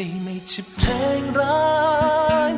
ไม่ไม่ใช่แพงร้าก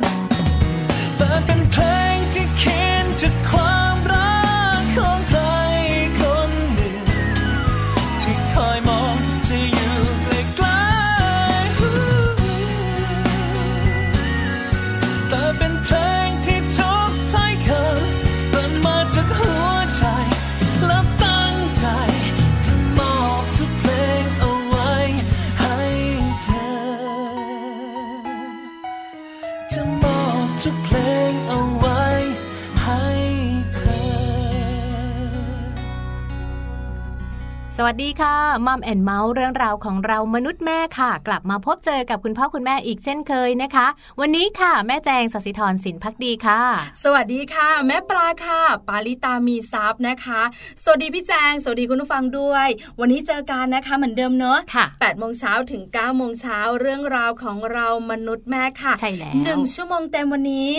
วัสดีค่ะ Mom and Mouth เรื่องราวของเรามนุษย์แม่ค่ะ กลับมาพบเจอกับคุณพ่อคุณแม่อีกเช่นเคยนะคะ วันนี้ค่ะแม่แจงสศิธรสินพักดีค่ะ สวัสดีค่ะ แม่ปลาค่ะ ปาลิตามีซับนะคะ สวัสดีพี่แจงสวัสดีคุณผู้ฟังด้วย วันนี้เจอกันนะคะเหมือนเดิมเนอะค่ะแปดโมงเช้าถึง9ก้าโมงเช้าเรื่องราวของเรามนุษย์แม่ค่ะใช่แล้วหนึ่งชั่วโมงเต็มวันนี้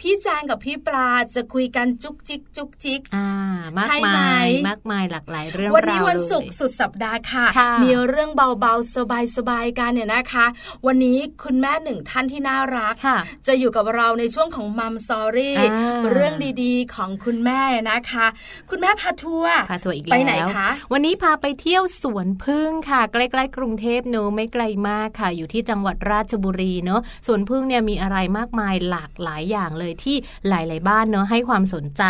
พี่แจงกับพี่ปลาจะคุยกันจุกจิกจุกจิกอ่ามากมายมากมายหลากหลายเรื่องวันนี้วันศุกร์สุดสัปดาห์ค่ะค่ะ มีเรื่องเบาๆ สบายๆกันเนี่ยนะคะ วันนี้คุณแม่หนึ่งท่านที่น่ารักค่ะจะอยู่กับเราในช่วงของมัมซอรี่อ่าเรื่องดีๆ ของคุณแม่นะคะ คุณแม่พาทัวร์พาทัวร์อีกแล้วไปไหนคะวันนี้พาไปเที่ยวสวนพึ่งค่ะ ใกล้ๆกรุงเทพเนอะไม่ไกลมากค่ะ อยู่ที่จังหวัดราชบุรีเนอะสวนพึ่งเนี่ยมีอะไรมากมายหลากหลายอย่างเลยที่หลายๆบ้านเนอะให้ความสนใจ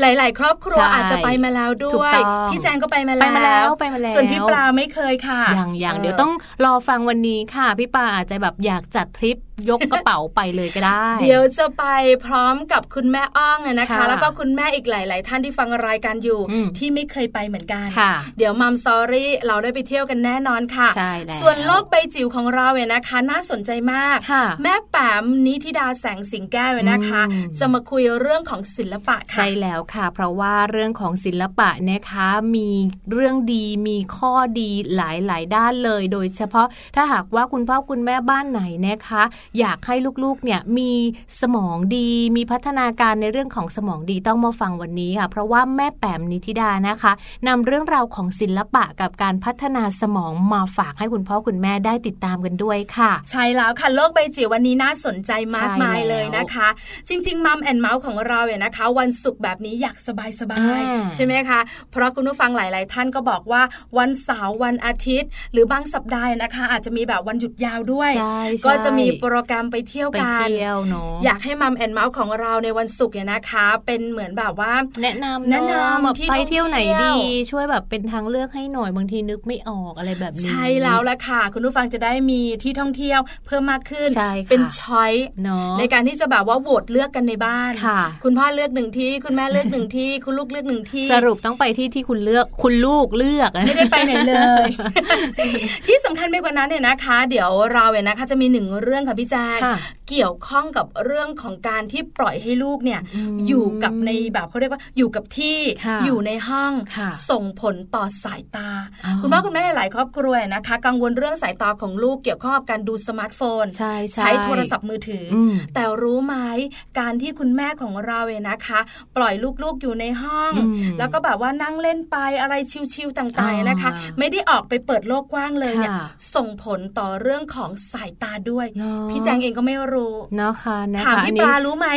หลาย ๆ ครอบครัวใช่อาจจะไปมาแล้วด้ถูวกยต้องพี่แจงก็ไปมาไปมาแล้วไปมาแล้วส่วนพี่ปลาไม่เคยค่ะอย่างอย่างออเดี๋ยวต้องรอฟังวันนี้ค่ะ พี่ปาอาจจะแบบอยากจัดทริป ยกกระเป๋าไปเลยก็ได้ เดี๋ยวจะไปพร้อมกับคุณแม่อ้องเนี่ยนะคะค่ะแล้วก็คุณแม่อีกหลาย ๆ ท่านที่ฟังรายการอยู่อืมที่ไม่เคยไปเหมือนกันค่ะเดี๋ยวมัมซอรี่เราได้ไปเที่ยวกันแน่นอนค่ะใช่แล้วส่วนโลกใบจิ๋วของเราเนี่ยนะคะ น่าสนใจมากค่ะแม่แปมนิธิดาแสงสิงแก้วเนี่ยนะคะอืมจะมาคุยเรื่องของศิลปะค่ะใช่แล้วค่ะ เพราะว่าเรื่องของศิลปะนะคะมีเรื่องดีมีข้อดีหลายหลายๆด้านเลย โดยเฉพาะถ้าหากว่าคุณพ่อคุณแม่บ้านไหนนะคะอยากให้ลูกๆเนี่ยมีสมองดี มีพัฒนาการในเรื่องของสมองดีต้องมาฟังวันนี้ค่ะ เพราะว่าแม่แปมนิธิดานะคะนำเรื่องราวของศิลปะกับการพัฒนาสมองมาฝากให้คุณพ่อคุณแม่ได้ติดตามกันด้วยค่ะ ใช่แล้วค่ะโลกใบจิ๋ววันนี้น่าสนใจมากมายใช่แล้วเลยนะคะ จริงๆ Mom and Mouth ของเราเนี่ยนะคะ วันศุกร์แบบนี้อยากสบายอ่าๆใช่ไหมคะเพราะคุณผู้ฟังหลาย ๆ ท่านก็บอกว่าวันเสาร์วันอาทิตย์ หรือบางสัปดาห์นะคะ อาจจะมีแบบวันหยุดยาวด้วยใช่ใช่ก็จะมีโปรแกรมไปเที่ยวไปกันเที่ยวเนาะอยากให้ Mom and Mouth ของเราในวันศุกร์เนี่ยนะคะ เป็นเหมือนแบบว่า แนะนำแนะนำแบบที่ไปท่องเที่ยวไหนเที่ยวดี ช่วยแบบเป็นทางเลือกให้หน่อยบางทีนึกไม่ออกอะไรแบบนี้ ใช่แล้วละค่ะ คุณผู้ฟังจะได้มีที่ท่องเที่ยวเพิ่มมากขึ้นใช่ค่ะเป็นช้อยเนาะในการที่จะแบบว่าโหวตเลือกกันในบ้านค่ะคุณพ่อเลือกหนึ่งที่ คุณแม่เลือกหนึ่งที่ คุณลูกเลือกหนึ่งที่ สรุปต้องไปที่ที่คุณเลือก คุณลูกเลือก ไม่ได้ไปไหนเลย ที่สำคัญไปกว่านั้นเนี่ยนะคะ เดี๋ยวเราเนี่ยนะคะจะมีหนึ่งเรื่องค่ะพี่แจ๊คค่ะเกี่ยวข้องกับเรื่องของการที่ปล่อยให้ลูกเนี่ยอืมอยู่กับในแบบเขาเรียกว่าอยู่กับที่ค่ะอยู่ในห้องค่ะส่งผลต่อสายตาอ๋อคุณพ่อคุณแม่หลายครอบครัวนะคะ กังวลเรื่องสายตาของลูกเกี่ยวข้องกับการดูสมาร์ทโฟน ใช่ใช่ใช้โทรศัพท์มือถือออืมแต่รู้ไหมการที่คุณแม่ของเราเนี่ยนะคะ ปล่อยลูกๆอยู่ในห้องอืมแล้วก็แบบว่านั่งเล่นไปอะไร chill ๆต่างๆนะคะอ่าไม่ได้ออกไปเปิดโลกกว้างเลยเนี่ยค่ะส่งผลต่อเรื่องของสายตาด้วยเนอะพี่แจงเองก็ไม่รู้เนาะค่ะนะคะอันนี้ถามพี่ปลารู้ไหม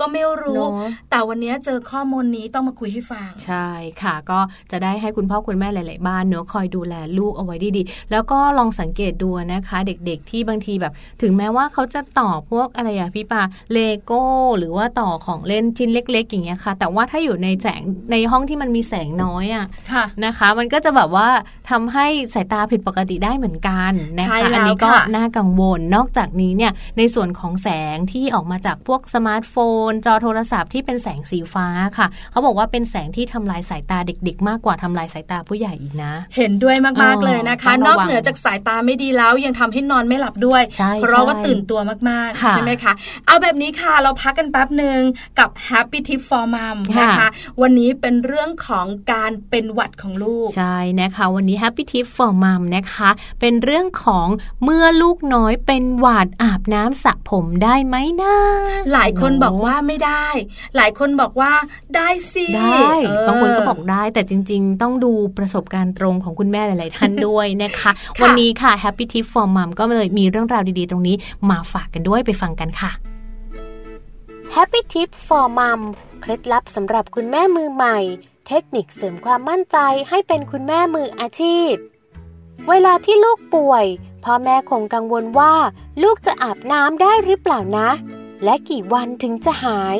ก็ไม่รู้เนอะแต่วันนี้เจอข้อมูลนี้ต้องมาคุยให้ฟัง ใช่ค่ะ ก็จะได้ให้คุณพ่อคุณแม่หลาย ๆ บ้านเนอะคอยดูแลลูกเอาไว้ดีๆ แล้วก็ลองสังเกตดูนะคะ เด็ก ๆ ที่บางทีแบบ ถึงแม้ว่าเขาจะต่อพวกอะไรอะพี่ปลาเลโก้ หรือว่าต่อของเล่นชิ้นเล็ก ๆ อย่างเงี้ยค่ะ แต่ว่าถ้าอยู่ในแสงในห้องที่มันมีแสงน้อยอะค่ะนะคะ มันก็จะแบบว่าทำให้สายตาผิดปกติได้เหมือนกันนะใช่คะแล้วอันนี้ก็ค่ะน่ากังวลนอกจากนี้เนี่ยในส่วนของแสงที่ออกมาจากพวกสมาร์ทโฟน จอโทรศัพท์ที่เป็นแสงสีฟ้าค่ะ เขาบอกว่าเป็นแสงที่ทำลายสายตาเด็ก ๆ มากกว่าทำลายสายตาผู้ใหญ่อีกนะ เห็นด้วยมากอ๋อๆเลยนะคะต้องนระอกวังเหนือจากสายตาไม่ดีแล้วยังทำให้นอนไม่หลับด้วยใช่เพราะว่าใช่ตื่นตัวมากๆค่ะใช่ไหมคะเอาแบบนี้ค่ะเราพักกันแป๊บหนึ่งกับ Happy Tip for Mom ค่ะนะคะวันนี้เป็นเรื่องของการเป็นหวัดของลูก ใช่นะคะ วันนี้ Happy Tip for Mom นะคะ เป็นเรื่องของเมื่อลูกน้อยเป็นหวัดอาบน้ำสระผมได้ไหมนะหลายคนบอกว่าไม่ได้ หลายคนบอกว่าได้สิได้เออบางคนก็บอกได้แต่จริง ๆ ต้องดูประสบการณ์ตรงของคุณแม่หลาย ๆ ท่านด้วยนะคะ วันนี้ค่ะ Happy Tip for Mom ก็เลยมีเรื่องราวดีๆ ตรงนี้มาฝากกันด้วยไปฟังกันค่ะ Happy Tip for Mom เคล็ดลับสำหรับคุณแม่มือใหม่ เทคนิคเสริมความมั่นใจให้เป็นคุณแม่มืออาชีพ เวลาที่ลูกป่วย พ่อแม่คงกังวลว่าลูกจะอาบน้ำได้หรือเปล่านะ และกี่วันถึงจะหาย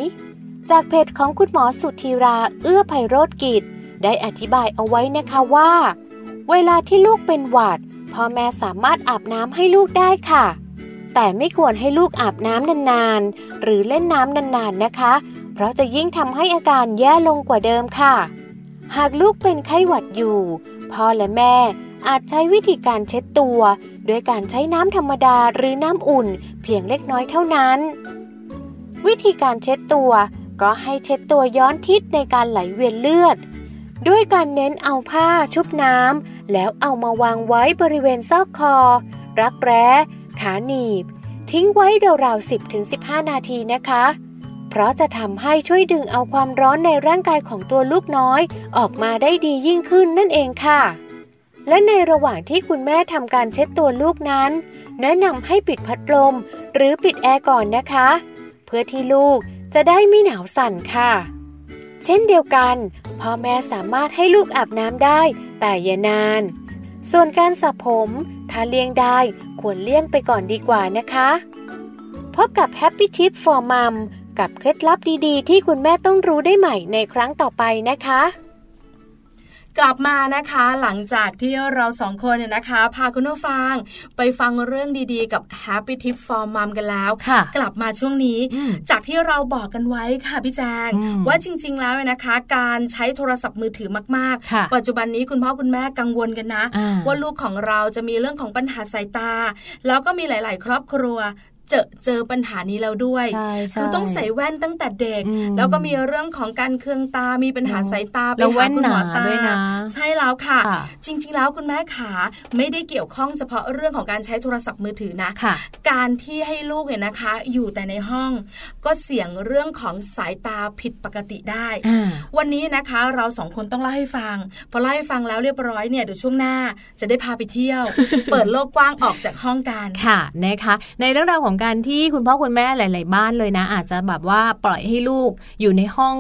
จากเพจของคุณหมอสุธีราเอื้อไพโรธกิจ ได้อธิบายเอาไว้นะคะว่า เวลาที่ลูกเป็นหวัด พ่อแม่สามารถอาบน้ำให้ลูกได้ค่ะ แต่ไม่ควรให้ลูกอาบน้ำนานๆ หรือเล่นน้ำนาน ๆ นะคะ เพราะจะยิ่งทำให้อาการแย่ลงกว่าเดิมค่ะ หากลูกเป็นไข้หวัดอยู่ พ่อและแม่อาจใช้วิธีการเช็ดตัวด้วยการใช้น้ำธรรมดาหรือน้ำอุ่นเพียงเล็กน้อยเท่านั้น วิธีการเช็ดตัวก็ให้เช็ดตัวย้อนทิศในการไหลเวียนเลือด ด้วยการเน้นเอาผ้าชุบน้ำแล้วเอามาวางไว้บริเวณซอกคอ รักแร้ ขาหนีบ ทิ้งไว้ราวๆ10-15 นาทีนะคะ เพราะจะทำให้ช่วยดึงเอาความร้อนในร่างกายของตัวลูกน้อย ออกมาได้ดียิ่งขึ้นนั่นเองค่ะ และในระหว่างที่คุณแม่ทำการเช็ดตัวลูกนั้น แนะนำให้ปิดพัดลม หรือปิดแอร์ก่อนนะคะ เพื่อที่ลูกจะได้ไม่หนาวสั่นค่ะ เช่นเดียวกันพ่อแม่สามารถให้ลูกอาบน้ำได้ แต่อย่านาน ส่วนการสระผม ถ้าเลี่ยงได้ควรเลี่ยงไปก่อนดีกว่านะคะ พบกับ Happy Tip for Mom กับเคล็ดลับดีๆ ที่คุณแม่ต้องรู้ได้ใหม่ในครั้งต่อไปนะคะกลับมานะคะหลังจากที่เราสองคนเนี่ยนะคะ พาคุณผู้ฟังไปฟังเรื่องดีๆ กับ Happy Tip for Mom กันแล้วค่ะ กลับมาช่วงนี้อืมจากที่เราบอกกันไว้ค่ะพี่แจงอืมว่าจริง ๆ แล้วเนี่ยนะคะ การใช้โทรศัพท์มือถือมากค่ะๆปัจจุบันนี้คุณพ่อคุณแม่กังวลกันนะอ่าว่าลูกของเราจะมีเรื่องของปัญหาสายตา แล้วก็มีหลาย ๆ ครอบครัว เจอเจอปัญหานี้แล้วด้วยใช่ใช่คือต้องใส่แว่นตั้งแต่เด็กอืมแล้วก็มีเรื่องของการเคืองตา มีปัญหาเนอะสายตาไปแล้วแว่หานคุณหมอหนาตาด้วยนะใช่แล้วค่ะค่ะ จริง ๆ แล้วคุณแม่ขาไม่ได้เกี่ยวข้องเฉพาะเรื่องของการใช้โทรศัพท์มือถือนะค่ะการที่ให้ลูกเนี่ยนะคะ อยู่แต่ในห้อง ก็เสี่ยงเรื่องของสายตาผิดปกติได้อ่าวันนี้นะคะเราสองคนต้องเล่าให้ฟัง พอเล่าให้ฟังแล้วเรียบร้อยเนี่ยเดี๋ยวช่วงหน้าจะได้พาไปเที่ยว เปิดโลกกว้างออกจากห้องกันค่ะนะคะ ในเรื่องราวของการที่คุณพ่อคุณแม่หลาย ๆ บ้านเลยนะ อาจจะแบบว่าปล่อยให้ลูกอยู่ในห้อง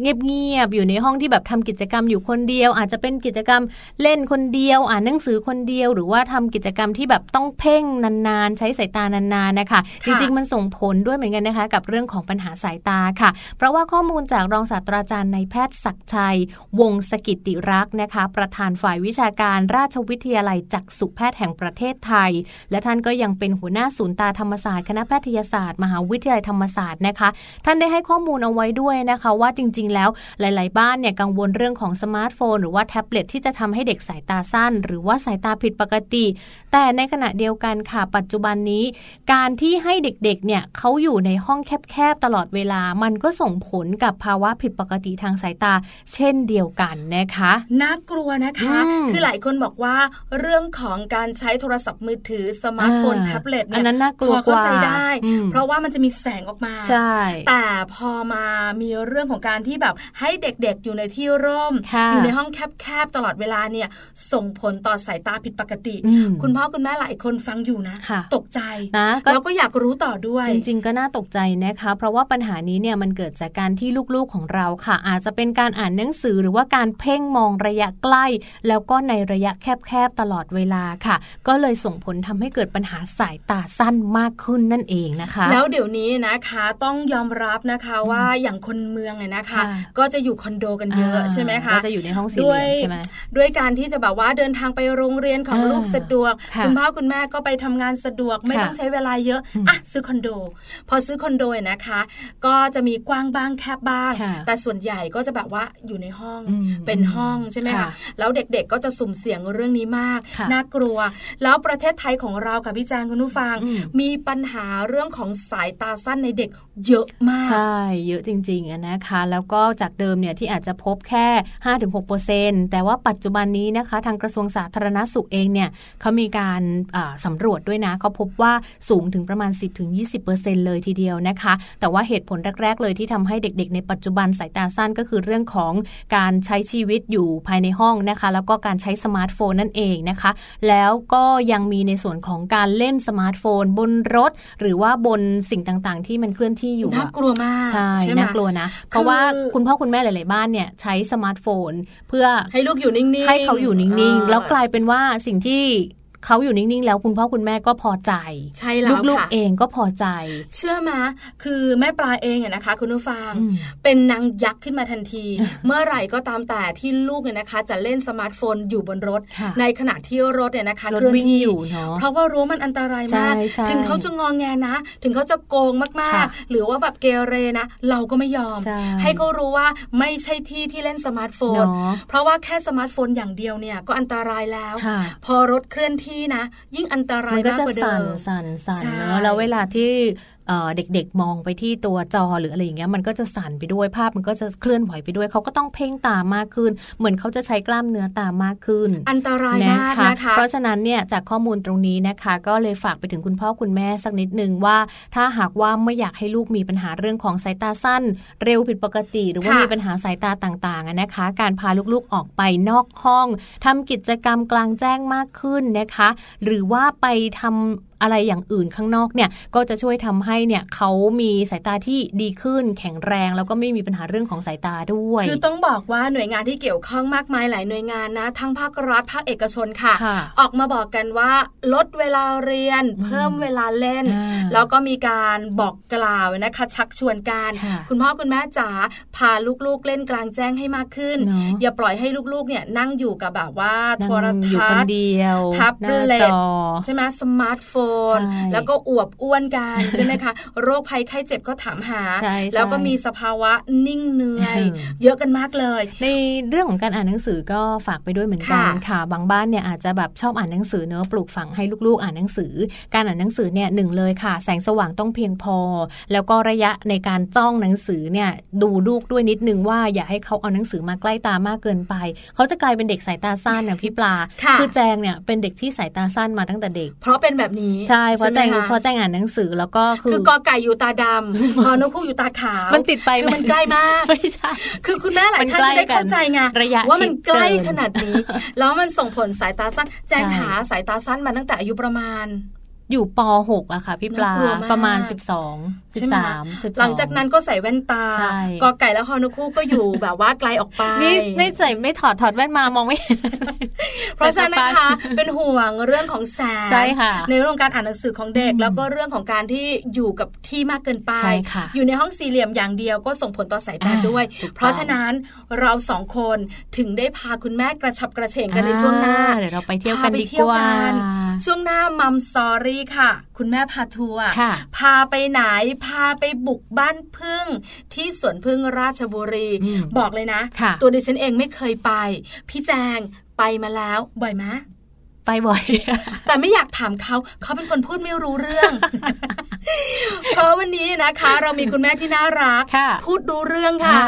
เงียบๆอยู่ในห้องที่แบบทำกิจกรรมอยู่คนเดียว อาจจะเป็นกิจกรรมเล่นคนเดียว อ่านหนังสือคนเดียว หรือว่าทำกิจกรรมที่แบบต้องเพ่งนานๆ ใช้สายตานานๆนะคะจค่ะริงๆมันส่งผลด้วยเหมือนกันนะคะ กับเรื่องของปัญหาสายตาค่ะ เพราะว่าข้อมูลจากรองศาสตราจารย์นายแพทย์ศักดิ์ชัย วงศกิตติรักษ์นะคะ ประธานฝ่ายวิชาการราชวิทยาลัยจักษุแพทย์แห่งประเทศไทย และท่านก็ยังเป็นหัวหน้าศูนย์ตาธรรมศาสตร์คณะแพทยศาสตร์ มหาวิทยาลัยธรรมศาสตร์นะคะ ท่านได้ให้ข้อมูลเอาไว้ด้วยนะคะว่าจริงๆ แล้วหลาย ๆ บ้านเนี่ยกังวลเรื่องของสมาร์ทโฟน หรือว่าแท็บเล็ตที่จะทำให้เด็กสายตาสั้น หรือว่าสายตาผิดปกติ แต่ในขณะเดียวกันค่ะ ปัจจุบันนี้ การที่ให้เด็ก ๆ เนี่ยเขาอยู่ในห้องแคบ ๆ ตลอดเวลา มันก็ส่งผลกับภาวะผิดปกติทางสายตา เช่นเดียวกันนะคะน่ากลัวนะคะอืมคือหลายคนบอกว่าเรื่องของการใช้โทรศัพท์มือถือสมาร์ทโฟนอ่าแท็บเล็ตเนี่ยอันนั้นน่ากลัวพอเข้าใจกว่าได้อืมเพราะว่ามันจะมีแสงออกมา ใช่ แต่พอมามีเรื่องของการที่แบบให้เด็กๆอยู่ในที่ร่มค่ะอยู่ในห้องแคบๆตลอดเวลาเนี่ยส่งผลต่อสายตาผิดปกติอืมคุณพ่อคุณแม่หลายคนฟังอยู่นะค่ะตกใจนะก็แล้วก็อยากรู้ต่อด้วย จริง ๆ ก็น่าตกใจนะคะ เพราะว่าปัญหานี้เนี่ยมันเกิดจากการที่ลูกๆของเราค่ะ อาจจะเป็นการอ่านหนังสือหรือว่าการเพ่งมองระยะใกล้ แล้วก็ในระยะแคบๆตลอดเวลาค่ะ ก็เลยส่งผลทำให้เกิดปัญหาสายตาสั้นมากขึ้นนั่นเองนะคะ แล้วเดี๋ยวนี้นะคะต้องยอมรับนะคะว่าอย่างคนเมืองเนี่ยนะคะค่ะก็จะอยู่คอนโดกันเยอะใช่ไหมคะก็จะอยู่ในห้องสี่เหลี่ยมใช่ไหมด้วยการที่จะแบบว่าเดินทางไปโรงเรียนของอ่าลูกสะดวกค่ะณพ่อคุณแม่ก็ไปทำงานสะดวกไม่ค่ะต้องใช้เวลาเยอะอืมอะซื้อคอนโด พอซื้อคอนโดเนี่ยนะคะ ก็จะมีกว้างบ้างแคบบ้างค่ะแต่ส่วนใหญ่ก็จะแบบว่าอยู่ในห้องอืมเป็นห้องใช่ไหมค่ะคะแล้วเด็กๆก็จะสุ่มเสี่ยงเรื่องนี้มากค่ะน่ากลัว แล้วประเทศไทยของเราค่ะพี่แจงคุณผู้ฟังอืมมีปัญหาเรื่องของสายตาสั้นในเด็กเยอะมาก ใช่ เยอะจริงๆอะนะคะ แล้วก็จากเดิมเนี่ยที่อาจจะพบแค่ 5-6%แต่ว่าปัจจุบันนี้นะคะทางกระทรวงสาธารณสุขเองเนี่ยเขามีการอ่าสำรวจด้วยนะเขาพบว่าสูงถึงประมาณ 10-20%เลยทีเดียวนะคะ แต่ว่าเหตุผลแรก ๆ เลยที่ทำให้เด็กๆ ในปัจจุบันสายตาสั้นก็คือเรื่องของการใช้ชีวิตอยู่ภายในห้องนะคะ แล้วก็การใช้สมาร์ทโฟนนั่นเองนะคะ แล้วก็ยังมีในส่วนของการเล่นสมาร์ทโฟน บนรถ หรือว่าบนสิ่งต่างๆ ที่มันเคลื่อนที่อยู่อะน่ากลัวมาก ใช่ไหมน่ากลัวนะ เพราะว่าคุณพ่อคุณแม่หลาย ๆ บ้านเนี่ยใช้สมาร์ทโฟน เพื่อให้ลูกอยู่นิ่ง ๆ ให้เขาอยู่นิ่งเอๆอแล้วกลายเป็นว่าสิ่งที่ เขาอยู่นิ่งๆ แล้วคุณพ่อคุณแม่ก็พอใจ ใช่แล้วลูกค่ะๆเองก็พอใจ เชื่อมาคือแม่ปลาเองอะนะคะ คุณผู้ฟังอืมเป็นนางยักษ์ขึ้นมาทันที เมื่อไหร่ก็ตามแต่ที่ลูกเนี่ยนะคะ จะเล่นสมาร์ทโฟนอยู่บนรถค่ะในขณะที่รถเนี่ยนะคะรถเคลื่อนวิ่งที่อยู่เนาะเพราะว่ารู้ว่ามันอันตรายมากใช่ใช่ถึงเขาจะงองแงนะ ถึงเขาจะโกงมากค่ะๆหรือว่าแบบเกเรนะ เราก็ไม่ยอมใช่ให้เขารู้ว่าไม่ใช่ที่ที่เล่นสมาร์ทโฟนเนาะเพราะว่าแค่สมาร์ทโฟนอย่างเดียวเนี่ยก็อันตรายแล้วค่ะพอรถเคลื่อนที่นะ ยิ่งอันตรายมากกว่าเดิมมันก็จะสั่นสั่นสั่นใช่เนอะแล้วเวลาที่ เด็กๆ มองไปที่ตัวจอหรืออะไรอย่างเงี้ยมันก็จะสั่นไปด้วยภาพมันก็จะเคลื่อนไหวไปด้วย เขาก็ต้องเพ่งตามากขึ้น เหมือนเขาจะใช้กล้ามเนื้อตามากขึ้น อันตรายมากนะคะ เพราะฉะนั้นเนี่ยจากข้อมูลตรงนี้นะคะ ก็เลยฝากไปถึงคุณพ่อคุณแม่สักนิดนึงว่า ถ้าหากว่าไม่อยากให้ลูกมีปัญหาเรื่องของสายตาสั้น เร็วผิดปกติ หรือว่ามีปัญหาสายตาต่างๆนะคะ การพาลูกๆออกไปนอกห้องทำกิจกรรมกลางแจ้งมากขึ้นนะคะ หรือว่าไปทำอะไรอย่างอื่นข้างนอกเนี่ยก็จะช่วยทำให้เนี่ยเขามีสายตาที่ดีขึ้นแข็งแรง แล้วก็ไม่มีปัญหาเรื่องของสายตาด้วย คือต้องบอกว่าหน่วยงานที่เกี่ยวข้องมากมายหลายหน่วยงานนะทั้งภาครัฐภาคเอกชนค่ะ ออกมาบอกกันว่าลดเวลาเรียน เพิ่มเวลาเล่น แล้วก็มีการบอกกล่าวนะคะชักชวนกันคุณพ่อคุณแม่จ๋าพาลูกๆเล่นกลางแจ้งให้มากขึ้น อย่าปล่อยให้ลูกๆเนี่ยนั่งอยู่กับแบบว่าโทรทัศน์แท็บเล็ตใช่ไหมสมาร์ทโฟนแล้วก็อวบอ้วนกันใช่ไหมคะ โรคภัยไข้เจ็บก็ถามหา แล้วก็มีสภาวะนิ่งเหนื่อย เยอะกันมากเลย ในเรื่องของการอ่านหนังสือก็ฝากไปด้วยเหมือนกันค่ะ บางบ้านเนี่ยอาจจะแบบชอบอ่านหนังสือเนอะปลูกฝังให้ลูกๆ อ่านหนังสือ การอ่านหนังสือเนี่ยหนึ่งเลยค่ะ แสงสว่างต้องเพียงพอ แล้วก็ระยะในการจ้องหนังสือเนี่ยดูลูกด้วยนิดนึงว่าอย่าให้เขาเอาหนังสือมาใกล้ตามากเกินไป เขาจะกลายเป็นเด็กสายตาสั้นนะพี่ปลาคือแจงเนี่ยเป็นเด็กที่สายตาสั้นมาตั้งแต่เด็ก เพราะเป็นแบบนี้ใช่เพราะแจงเพราะแจงอ่านหนังสือแล้วก็คือคือกอไก่อยู่ตาดำพอนกพูกอยู่ตาขาวมันติดไปคือมันใกล้มากไม่ใช่คือคุณแม่หลายท่านจะได้เข้าใจไงว่ามันใกล้ขนาดนี้ แล้วมันส่งผลสายตาสั้นแจ้งหาสายตาสั้นมาตั้งแต่อายุประมาณ อยู่ป .6 อะค่ะ พี่ปลาประมาณ 12 13หลังจากนั้นก็ใส่แว่นตากอไก่และฮอนุคู่ก็อยู่แบบว่าไกลออกไปนี่ไม่ใส่ไม่ถอดถอดแว่นมามองไม่เห็นเพราะฉะนั้นนะคะเป็นห่วงเรื่องของแสงใช่ค่ะในเรื่องการอ่านหนังสือของเด็ก แล้วก็เรื่องของการที่อยู่กับที่มากเกินไป อยู่ในห้องสี่เหลี่ยมอย่างเดียวก็ส่งผลต่อสายตาด้วย เพราะฉะนั้นเราสองคนถึงได้พาคุณแม่กระชับกระเฉงกันในช่วงหน้าเดี๋ยวเราไปเที่ยวกันดีกว่าช่วงหน้ามัมสอรี่ค่ะ คุณแม่พาทัวร์พาไปไหนพาไปบุกบ้านพึ่ง ที่สวนพึ่งราชบุรี บอกเลยนะ ตัวดิฉันเองไม่เคยไป พี่แจงไปมาแล้วบ่อยไหม ไปบ่อย แต่ไม่อยากถามเขา เขาเป็นคนพูดไม่รู้เรื่อง เพราะวันนี้นะคะ เรามีคุณแม่ที่น่ารัก พูดรู้เรื่องค่ะ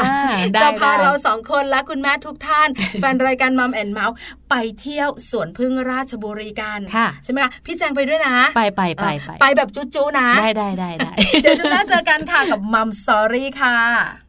จะพาเราสองคนและคุณแม่ทุกท่าน แฟนรายการ Mom and Mouth ไปเที่ยวสวนผึ้งราชบุรีกันใช่ไหมคะพี่แจงไปด้วยนะ ไปไปไปไปไปแบบจุ๊ๆนะ ได้ได้ได้เดี๋ยวหน้าเจอกันค่ะกับ Mom Story ค่ะ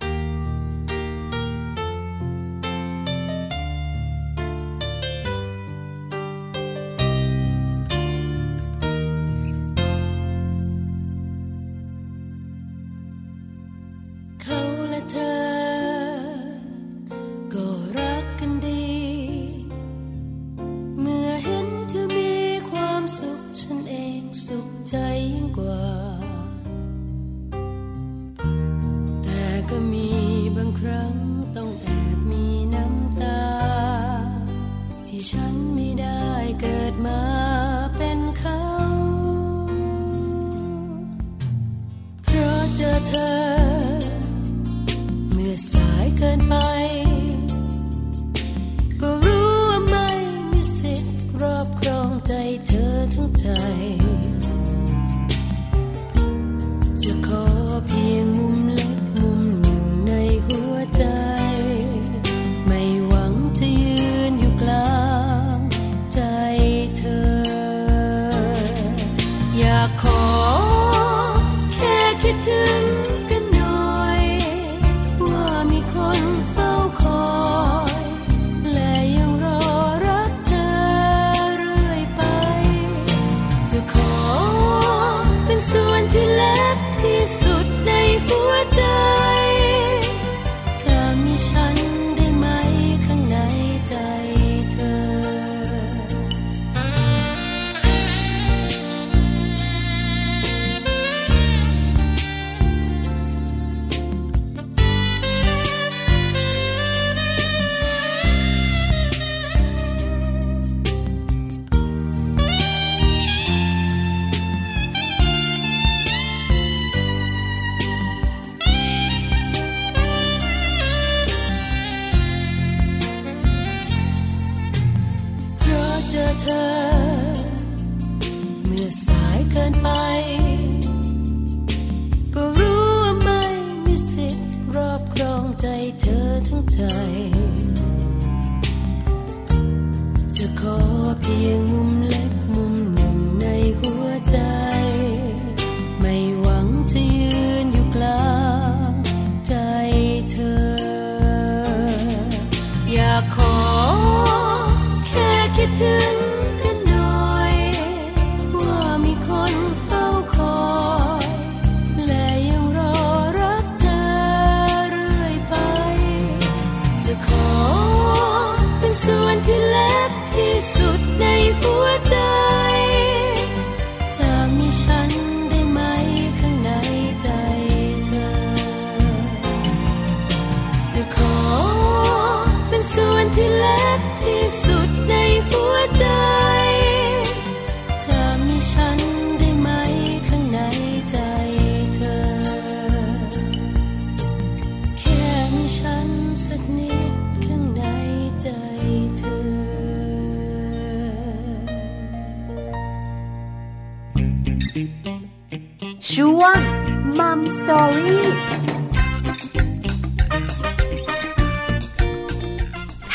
มั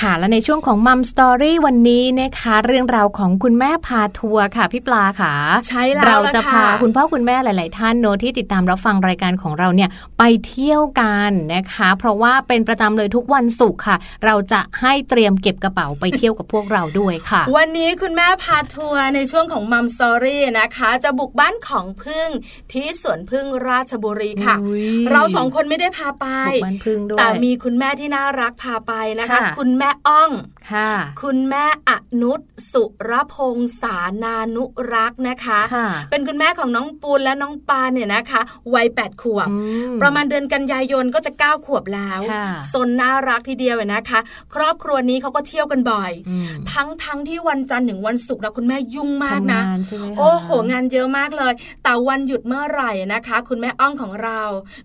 ค่ะและในช่วงของ Mom Story วันนี้นะคะ เรื่องราวของคุณแม่พาทัวร์ค่ะพี่ปลาค่ะใช่แล้วเราจะล่พาคุณพ่อคุณแม่หลาย ๆ ท่านเนอะที่ติดตามรับฟังรายการของเราเนี่ยไปเที่ยวกันนะคะ เพราะว่าเป็นประจำเลยทุกวันศุกร์ค่ะ เราจะให้เตรียมเก็บกระเป๋าไปเที่ยวกับพวกเราด้วยค่ะ วันนี้คุณแม่พาทัวร์ในช่วงของ Mom Story นะคะ จะบุกบ้านของผึ้งที่สวนพึ่งราชบุรีค่ะอุ๊ยเราสองคนไม่ได้พาไปบุกบ้านพึ่งด้วยแต่มีคุณแม่ที่น่ารักพาไปนะคะค่ะคุณแม่อ้องค่ะ คุณแม่อนุชสุรพงษ์สานานุรักษ์นะคะค่ะเป็นคุณแม่ของน้องปูนและน้องปานเนี่ยนะคะ วัยแปดขวบอืมประมาณเดือนกันยายนก็จะเก้าขวบแล้วค่ะซนน่ารักทีเดียวเลยนะคะ ครอบครัวนี้เขาก็เที่ยวกันบ่อยอืมทั้งทั้งที่วันจันทร์ถึงวันศุกร์แล้วคุณแม่ยุ่งมากทำนะงานใช่ไหมคะโอ้โหงานเยอะมากเลย แต่วันหยุดเมื่อไหร่นะคะ คุณแม่อ้องของเรา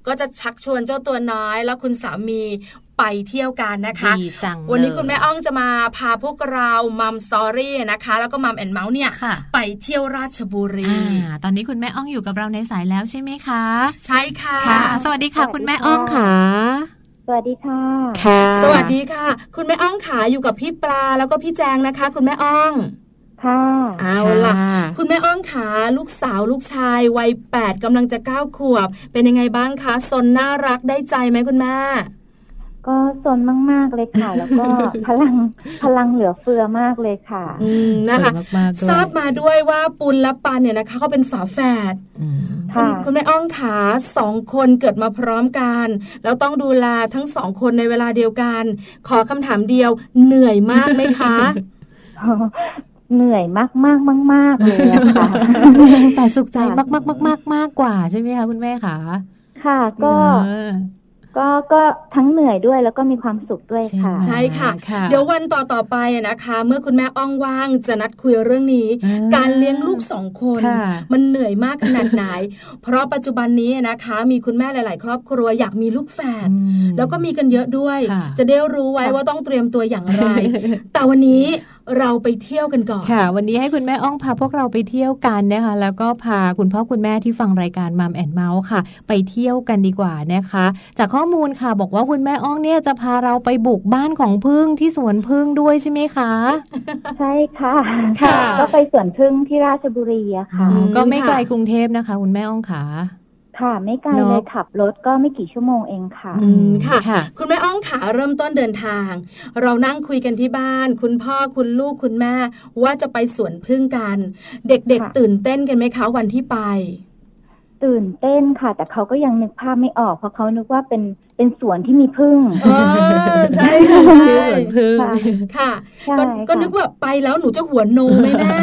ก็จะชักชวนเจ้าตัวน้อย แล้วคุณสามี ไปเที่ยวกันนะคะดีจังวันนี้เลยคุณแม่อ้องจะมาพาพวกเรามัมซอรี่นะคะ แล้วก็มัมแอนเมาส์เนี่ยค่ะไปเที่ยวราชบุรีอ่าตอนนี้คุณแม่อ้องอยู่กับเราในสายแล้วใช่ไหมคะ ใช่ค่ะค่ะสวัสดีค่ะ คุณแม่อ้องค่ะสวัสดีค่ะค่ะ สวัสดีค่ะ คุณแม่อ้องขาอยู่กับพี่ปลาแล้วก็พี่แจงนะคะ คุณแม่อ้องค่ะเอาล่ะ คุณแม่อ้องขาลูกสาวลูกชายวัยแปดกำลังจะเก้าขวบ เป็นยังไงบ้างคะสนน่ารักได้ใจไหมคุณแม่ ก็สนมาก ๆ เลยค่ะ แล้วก็พลังพลังเหลือเฟือมากเลยค่ะ อืมนะคะสวยมากๆด้วยทราบมาด้วยว่าปุณและปันเนี่ยนะคะเขาเป็นฝาแฝดอืมคุณค่ะคุณแม่อ้องขาสองคนเกิดมาพร้อมกัน แล้วต้องดูแลทั้งสองคนในเวลาเดียวกัน ขอคำถามเดียวเหนื่อยมากไหมคะเหนื่อยมากมากมากมากๆเลยอะค่ะแต่สุขใจค่ะมากมากมากมากมากกว่าใช่ไหมคะคุณแม่คะค่ะ ก็เออ ก็ก็ทั้งเหนื่อยด้วยแล้วก็มีความสุขด้วยค่ะ ใช่ใช่ค่ะค่ะ เดี๋ยววันต่อต่อๆไปนะคะ เมื่อคุณแม่อ้องว่างจะนัดคุยเรื่องนี้อ่าการเลี้ยงลูกสองคนค่ะมันเหนื่อยมากขนาดไหน เพราะปัจจุบันนี้นะคะ มีคุณแม่หลาย ๆ ครอบครัวอยากมีลูกแฝดอืมแล้วก็มีกันเยอะด้วยค่ะจะได้รู้ไว้ว่าต้องเตรียมตัวอย่างไร แต่วันนี้ เราไปเที่ยวกันก่อนค่ะ วันนี้ให้คุณแม่อ้องพาพวกเราไปเที่ยวกันนะคะแล้วก็พาคุณพ่อคุณแม่ที่ฟังรายการมัมแอนเมาส์ค่ะ ไปเที่ยวกันดีกว่านะคะ จากข้อมูลค่ะบอกว่าคุณแม่อ้องเนี่ยจะพาเราไปบุกบ้านของพึ่งที่สวนพึ่งด้วยใช่ไหมคะ ใช่ค่ะค่ะ ก็ไปสวนพึ่งที่ราชบุรีอะค่ะอืมก็ไม่ไกลค่ะกรุงเทพนะคะ คุณแม่อ้องขา ค่ะ ไม่ไกลเนอะเลยขับรถก็ไม่กี่ชั่วโมงเองค่ะ อืมค่ะค่ะคุณแม่อ้องขาเริ่มต้นเดินทาง เรานั่งคุยกันที่บ้าน คุณพ่อคุณลูกคุณแม่ว่าจะไปสวนพึ่งกัน เด็กค่ะๆตื่นเต้นกันไหมคะวันที่ไป ตื่นเต้นค่ะ แต่เขาก็ยังนึกภาพไม่ออก เพราะเขานึกว่าเป็นเป็นสวนที่มีพึ่งเออใช่ค่ะชื่อสวนพึ่งค่ะค่ะใช่ก็ก็ค่ะนึกว่าไปแล้วหนูจะหัวโนไหมแม่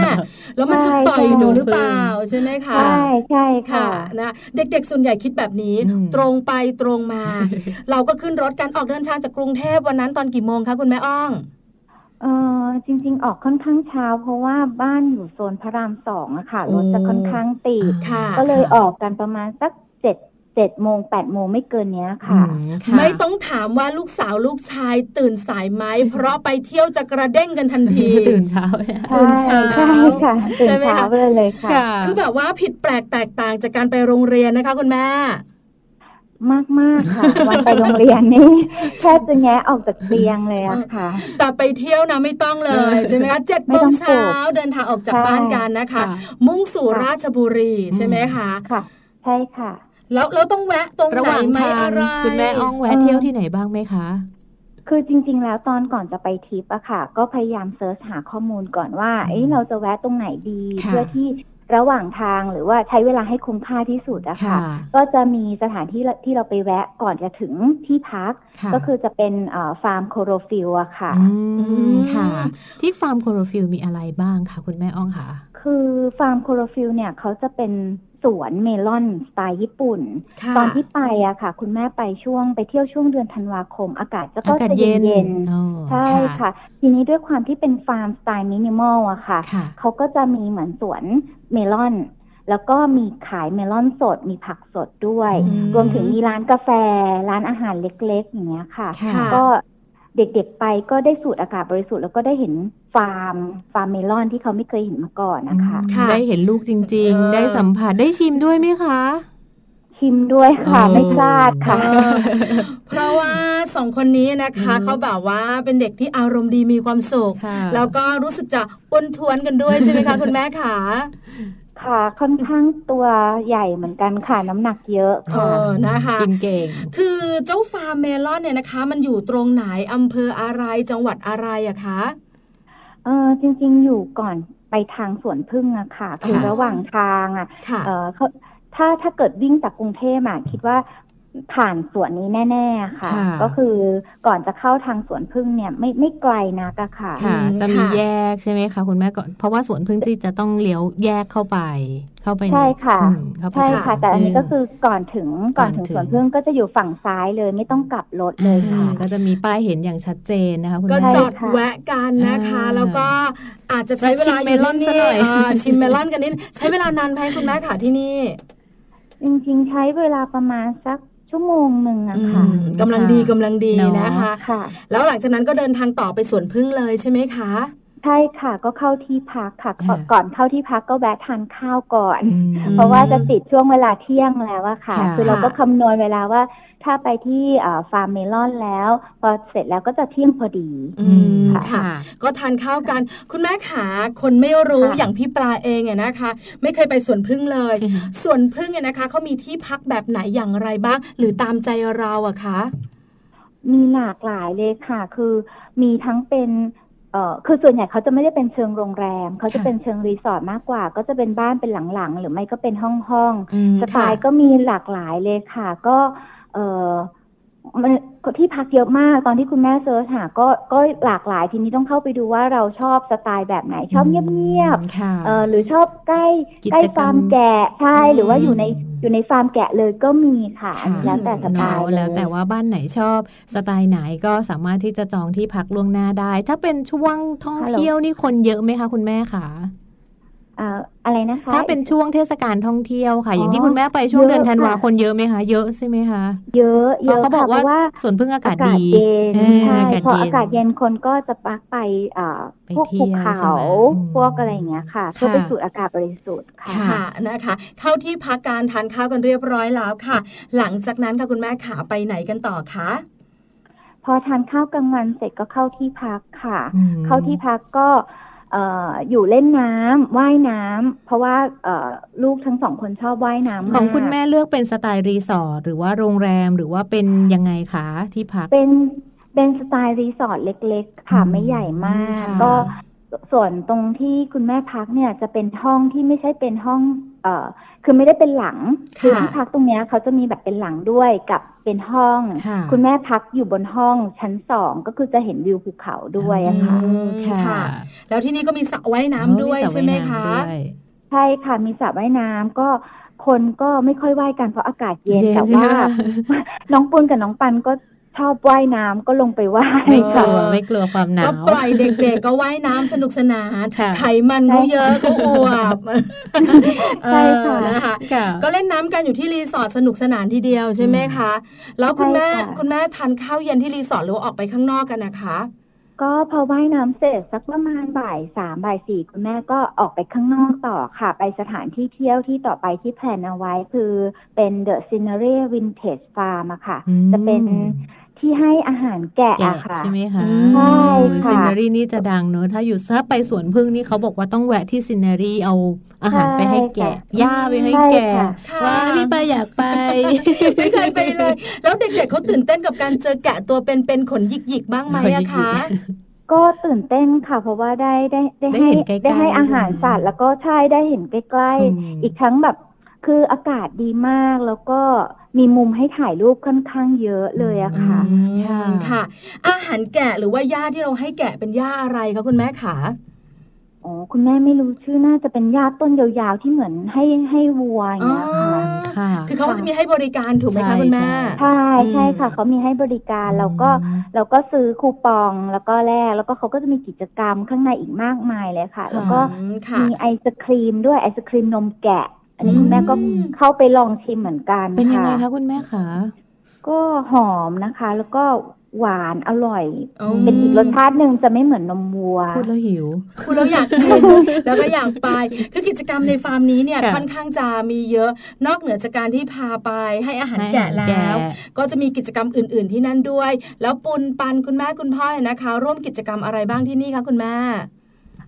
แล้วมันจะใช่ต่อยใช่หนูหรือเปล่าใช่ไหมคะใช่ใช่ค่ะค่ะนะเด็กๆส่วนใหญ่คิดแบบนี้อืมตรงไปตรงมา เราก็ขึ้นรถกันออกเดินทางจากกรุงเทพวันนั้นตอนกี่โมงคะคุณแม่อ้อง เออจริง ๆ ออกค่อนข้างเช้า เพราะว่าบ้านอยู่โซนพระรามสองอะค่ะโอ้รถจะค่อนข้างติดค่ะ ก็เลยออกกันประมาณสักเจ็ดเจ็ดโมงแปดโมงไม่เกินเนี้ยอืค่ะมค่ะ ไม่ต้องถามว่าลูกสาวลูกชายตื่นสายไหม เพราะไปเที่ยวจะกระเด้งกันทันทีตื่นเช้าเนี่ยตื่นเช้าใช่ค่ะตื่นใช่ไหมคะเช้าเลยเลยค่ะค่ะ คือแบบว่าผิดแปลกแตกต่างจากการไปโรงเรียนนะคะคุณแม่ มากมากค่ะ วันไปโรงเรียนนี่แทบจะแงะออกจากเตียงเลยอะค่ะ แต่ไปเที่ยวนะไม่ต้องเลยใช่ไหมคะเจ็ดโมงเช้าเดินทางออกจากบ้านกันนะคะ มุ่งสู่ราชบุรีใช่ไหมคะค่ะ ใช่ค่ะ แล้วเราต้องแวะตรงไหนไหมอะไรคุณแม่อ้องแวะเที่ยวที่ไหนบ้างไหมคะคือจริง ๆ แล้วตอนก่อนจะไปทริปอะค่ะ ก็พยายาม search หาข้อมูลก่อนว่า เอ้เราจะแวะตรงไหนดี เพื่อที่ ระหว่างทางหรือว่าใช้เวลาให้คุ้มค่าที่สุดอะค่ะ ก็จะมีสถานที่ที่เราไปแวะก่อนจะถึงที่พัก ก็คือจะเป็นฟาร์ม Coro Field อะค่ะค่ะ ที่ฟาร์ม Coro Field มีอะไรบ้างคะคุณแม่อ้องคะ คือฟาร์ม Coro Field เนี่ยเขาจะเป็นสวนเมลอนสไตล์ญี่ปุ่น ตอนที่ไปอะค่ะ คุณแม่ไปช่วงไปเที่ยวช่วงเดือนธันวาคม อากาศจะก็จะเย็นเย็นใช่ค่ะ ทีนี้ด้วยความที่เป็นฟาร์มสไตล์มินิมอลอะค่ะ เขาก็จะมีเหมือนสวนเมลอน แล้วก็มีขายเมลอนสดมีผักสดด้วย รวมถึงมีร้านกาแฟ ร้านอาหารเล็กๆอย่างเงี้ยค่ะ ก็ เด็กๆไปก็ได้สูดอากาศบริสุทธิ์แล้วก็ได้เห็นฟาร์ม ฟาร์มเมลอนที่เขาไม่เคยเห็นมาก่อนนะคะได้เห็นลูกจริง ๆ ได้สัมผัสได้ชิมด้วยไหมคะชิมด้วยค่ะไม่พลาดค่ะ เพราะว่าสองคนนี้นะคะเขาแบบว่าเป็นเด็กที่อารมณ์ดีมีความสุขแล้วก็รู้สึกจะอ้วนท้วนกันด้วยใช่ไหมคะคุณแม่ขา ค่ะ ค่อนข้างตัวใหญ่เหมือนกันค่ะ น้ำหนักเยอะค่ะนะคะกินเก่ง คือเจ้าฟาร์มเมลอนเนี่ยนะคะ มันอยู่ตรงไหนอำเภออะไรจังหวัดอะไรอะคะเออจริง ๆ อยู่ก่อนไปทางสวนพึ่งอะค่ะคือระหว่างทางอะเออเขาถ้าถ้าเกิดวิ่งจากกรุงเทพอะคิดว่า ผ่านสวนนี้แน่ ๆ ค่ะ ก็คือก่อนจะเข้าทางสวนพึ่งเนี่ยไม่ไม่ไกลนักอะค่ะ จะมีแยกใช่ไหมคะคุณแม่ก่อนเพราะว่าสวนพึ่งที่จะต้องเลี้ยวแยกเข้าไป เข้าไปใช่ค่ะใช่ค่ะ แต่อันนี้ก็คือก่อนถึงก่อนถึงสวนพึ่งก็จะอยู่ฝั่งซ้ายเลยไม่ต้องกลับรถเลยค่ะ ก็จะมีป้ายเห็นอย่างชัดเจนนะคะคุณก็จอดแวะกันนะคะ แล้วก็อาจจะใช้เวลาเมลอนสักหน่อยชิมเมลอนกันนิดใช้เวลานานไหมคุณแม่ค่ะที่นี่จริงๆใช้เวลาประมาณสัก ชั่วโมงหนึ่งอะค่ะกำลังดีกำลังดีนะคะค่ะ แล้วหลังจากนั้นก็เดินทางต่อไปสวนผึ้งเลยใช่ไหมคะใช่ค่ะก็เข้าที่พักค่ะก่อนเข้าที่พักก็แวะทานข้าวก่อน เพราะว่าจะติดช่วงเวลาเที่ยงแล้วอะค่ะ คือเราก็คำนวณเวลาว่า ถ้าไปที่ฟาร์มเมลอนแล้ว พอเสร็จแล้วก็จะเที่ยงพอดีค่ะ ก็ทานข้าวกัน คุณแม่ขาคนไม่รู้อย่างพี่ปลาเองเนี่ยนะคะ ไม่เคยไปสวนพึ่งเลยสวนพึ่งเนี่ยนะคะเขามีที่พักแบบไหนอย่างไรบ้าง หรือตามใจเราอะคะ มีหลากหลายเลยค่ะ คือมีทั้งเป็นเอ่อคือส่วนใหญ่เขาจะไม่ได้เป็นเชิงโรงแรม เขาจะเป็นเชิงรีสอร์ทมากกว่า ก็จะเป็นบ้านเป็นหลังๆ หรือไม่ก็เป็นห้องๆสไตล์ก็มีหลากหลายเลยค่ะ ก็ เออมันที่พักเยอะมากตอนที่คุณแม่ search หาก็ก็หลากหลายทีนี้ต้องเข้าไปดูว่าเราชอบสไตล์แบบไหน ชอบเงียบๆเออหรือชอบใกล้ใกล้ฟาร์มแกะใช่หรือว่าอยู่ในอยู่ในฟาร์มแกะเลยก็มีค่ะอันนี้แล้วแต่สไตล์แล้วแต่ว่าบ้านไหนชอบสไตล์ไหนก็สามารถที่จะจองที่พักล่วงหน้าได้ ถ้าเป็นช่วงท่องเที่ยวนี่คนเยอะไหมคะคุณแม่คะ อะไรนะคะถ้าเป็นช่วงเทศกาลท่องเที่ยวค่ะ อย่างที่คุณแม่ไปช่วงเดือนธันวาคนเยอะไหมคะเยอะใช่ไหมคะเยอะเยอะเขาบอกว่าส่วนพึ่งอากาศดีใช่พออากาศเย็นคนก็จะปักไปพวกภูเขาพวกอะไรอย่างเงี้ยค่ะเพื่อไปสูดอากาศบริสุทธิ์ค่ะค่ะนะคะ เข้าที่พักการทานข้าวกันเรียบร้อยแล้วค่ะ หลังจากนั้นค่ะคุณแม่ขาไปไหนกันต่อคะพอทานข้าวกลางวันเสร็จก็เข้าที่พักค่ะ เข้าที่พักก็ อยู่เล่นน้ำว่ายน้ำเพราะว่าลูกทั้งสองคนชอบว่ายน้ำของคุณแม่เลือกเป็นสไตล์รีสอร์ทหรือว่าโรงแรมหรือว่าเป็นยังไงคะที่พักเป็นเป็นสไตล์รีสอร์ทเล็ก ๆ ค่ะไม่ใหญ่มาก ก็ส่วนตรงที่คุณแม่พักเนี่ยจะเป็นห้องที่ไม่ใช่เป็นห้องเอ่อ คือไม่ได้เป็นหลังคือที่พักตรงนี้เขาจะมีแบบเป็นหลังด้วยกับเป็นห้อง คุณแม่พักอยู่บนห้องชั้นสองก็คือจะเห็นวิวภูเขาด้วยอะค่ะค่ะ แล้วที่นี่ก็มีสระว่ายน้ำด้วยใช่ไหมคะใช่ค่ะมีสระว่ายน้ำก็คนก็ไม่ค่อยว่ายกันเพราะอากาศเย็นแต่ว่า น้องปุ้นกับน้องปันก็ ชอบว่ายน้ำก็ลงไปว่ายไม่กลัวไม่กลัวความหนาวก็ปล่อยเด็กๆ ก็ว่ายน้ำสนุกสนานไขมันก็เยอะก็อวบใช่ค่ะนะคะก็เล่นน้ำกันอยู่ที่รีสอร์ทสนุกสนานทีเดียวใช่ไหมคะ แล้วคุณแม่คุณแม่ทานข้าวเย็นที่รีสอร์ทหรือออกไปข้างนอกกันนะคะก็พอว่ายน้ำเสร็จสักประมาณบ่ายสามบ่ายสี่คุณแม่ก็ออกไปข้างนอกต่อค่ะ ไปสถานที่เที่ยวที่ต่อไปที่ plan เอาไว้คือเป็น The Scenery Vintage Farm อะค่ะ จะเป็น ที่ให้อาหารแกะอะค่ะใช่ไหมคะใช่ค่ะ Scenery นี่จะดังเนอะถ้าอยู่ถ้าไปสวนผึ้งนี่เขาบอกว่าต้องแวะที่ Scenery เอาอาหารไปให้แกะหญ้าไปให้แกะว่าพี่ไปอยากไปไม่เคยไปเลย แล้วเด็กๆเขาตื่นเต้นกับการเจอแกะตัวเป็นๆขนหยิกๆบ้างไหมอะคะก็ตื่นเต้นค่ะ เพราะว่าได้ได้ได้ให้ได้ให้อาหารสัตว์แล้วก็ใช่ได้เห็นใกล้ๆอีกทั้งแบบคืออากาศดีมากแล้วก็ มีมุมให้ถ่ายรูปค่อนข้างเยอะเลยอะค่ะค่ะ อาหารแกะหรือว่าหญ้าที่เราให้แกะเป็นหญ้าอะไรคะคุณแม่ขาอ๋อคุณแม่ไม่รู้ชื่อน่าจะเป็นหญ้าต้นยาวๆที่เหมือนให้ให้วัวอย่างเงี้ยค่ะ คือเขาจะมีให้บริการถูกไหมคะคุณแม่ใช่ใช่ค่ะเขามีให้บริการแล้วก็เราก็ซื้อคูปองแล้วก็แลกแล้วก็เขาก็จะมีกิจกรรมข้างในอีกมากมายเลยค่ะ แล้วก็มีไอศครีมด้วยไอศครีมนมแกะ อันนี้คุณแม่ก็เข้าไปลองชิมเหมือนกันเป็นยังไงคะคุณแม่คะก็หอมนะคะ แล้วก็หวานอร่อย เป็นอีกรสชาติหนึ่งจะไม่เหมือนนมวัวพูดแล้วหิวพูดแล้วอยากกินแล้วก็อยากไปคือกิจกรรมในฟาร์มนี้เนี่ยค่อนข้างจะมีเยอะนอกเหนือจากการที่พาไปให้อาหารแกะแล้ว ก็จะมีกิจกรรมอื่น ๆ ที่นั่นด้วย แล้วปุนปันคุณแม่คุณพ่อนะคะ ร่วมกิจกรรมอะไรบ้างที่นี่คะคุณแม่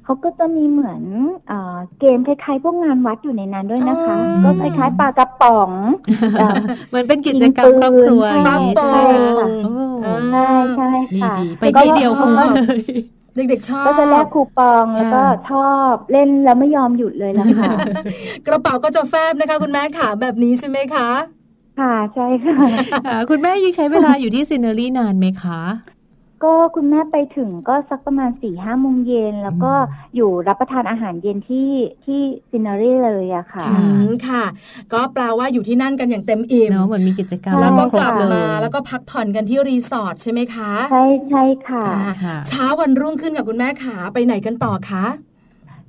เขาก็จะมีเหมือนเอเกมคล้ายๆ พวกงานวัดอยู่ในนั้นด้วยนะคะ ก็คล้ายๆปลากระป๋องเหมือนเป็นกิจกรรมครอบครัวใช่ใช่ใช่ใช่ค่ะไปที่เดียวคงเด็กๆชอบก็จะแลกคูปองแล้วก็ชอบเล่นแล้วไม่ยอมหยุดเลยละค่ะกระเป๋าก็จะแฟบนะคะ คุณแม่ขาแบบนี้ใช่ไหมคะ ค่ะใช่ค่ะ คุณแม่ยิ่งใช้เวลาอยู่ที่ซินเนอรี่นานไหมคะ ก็คุณแม่ไปถึงก็สักประมาณสี่ห้าโมงเย็น แล้วก็อยู่รับประทานอาหารเย็นที่ที่ซินเนอรี่เลยอะค่ะค่ะ ก็แปลว่าอยู่ที่นั่นกันอย่างเต็มอิ่มเนาะเหมือนมีกิจกรรมแล้วก็กลับมาแล้วก็พักผ่อนกันที่รีสอร์ทใช่ไหมคะ ใช่ใช่ค่ะ เช้าวันรุ่งขึ้นกับคุณแม่ขาไปไหนกันต่อคะ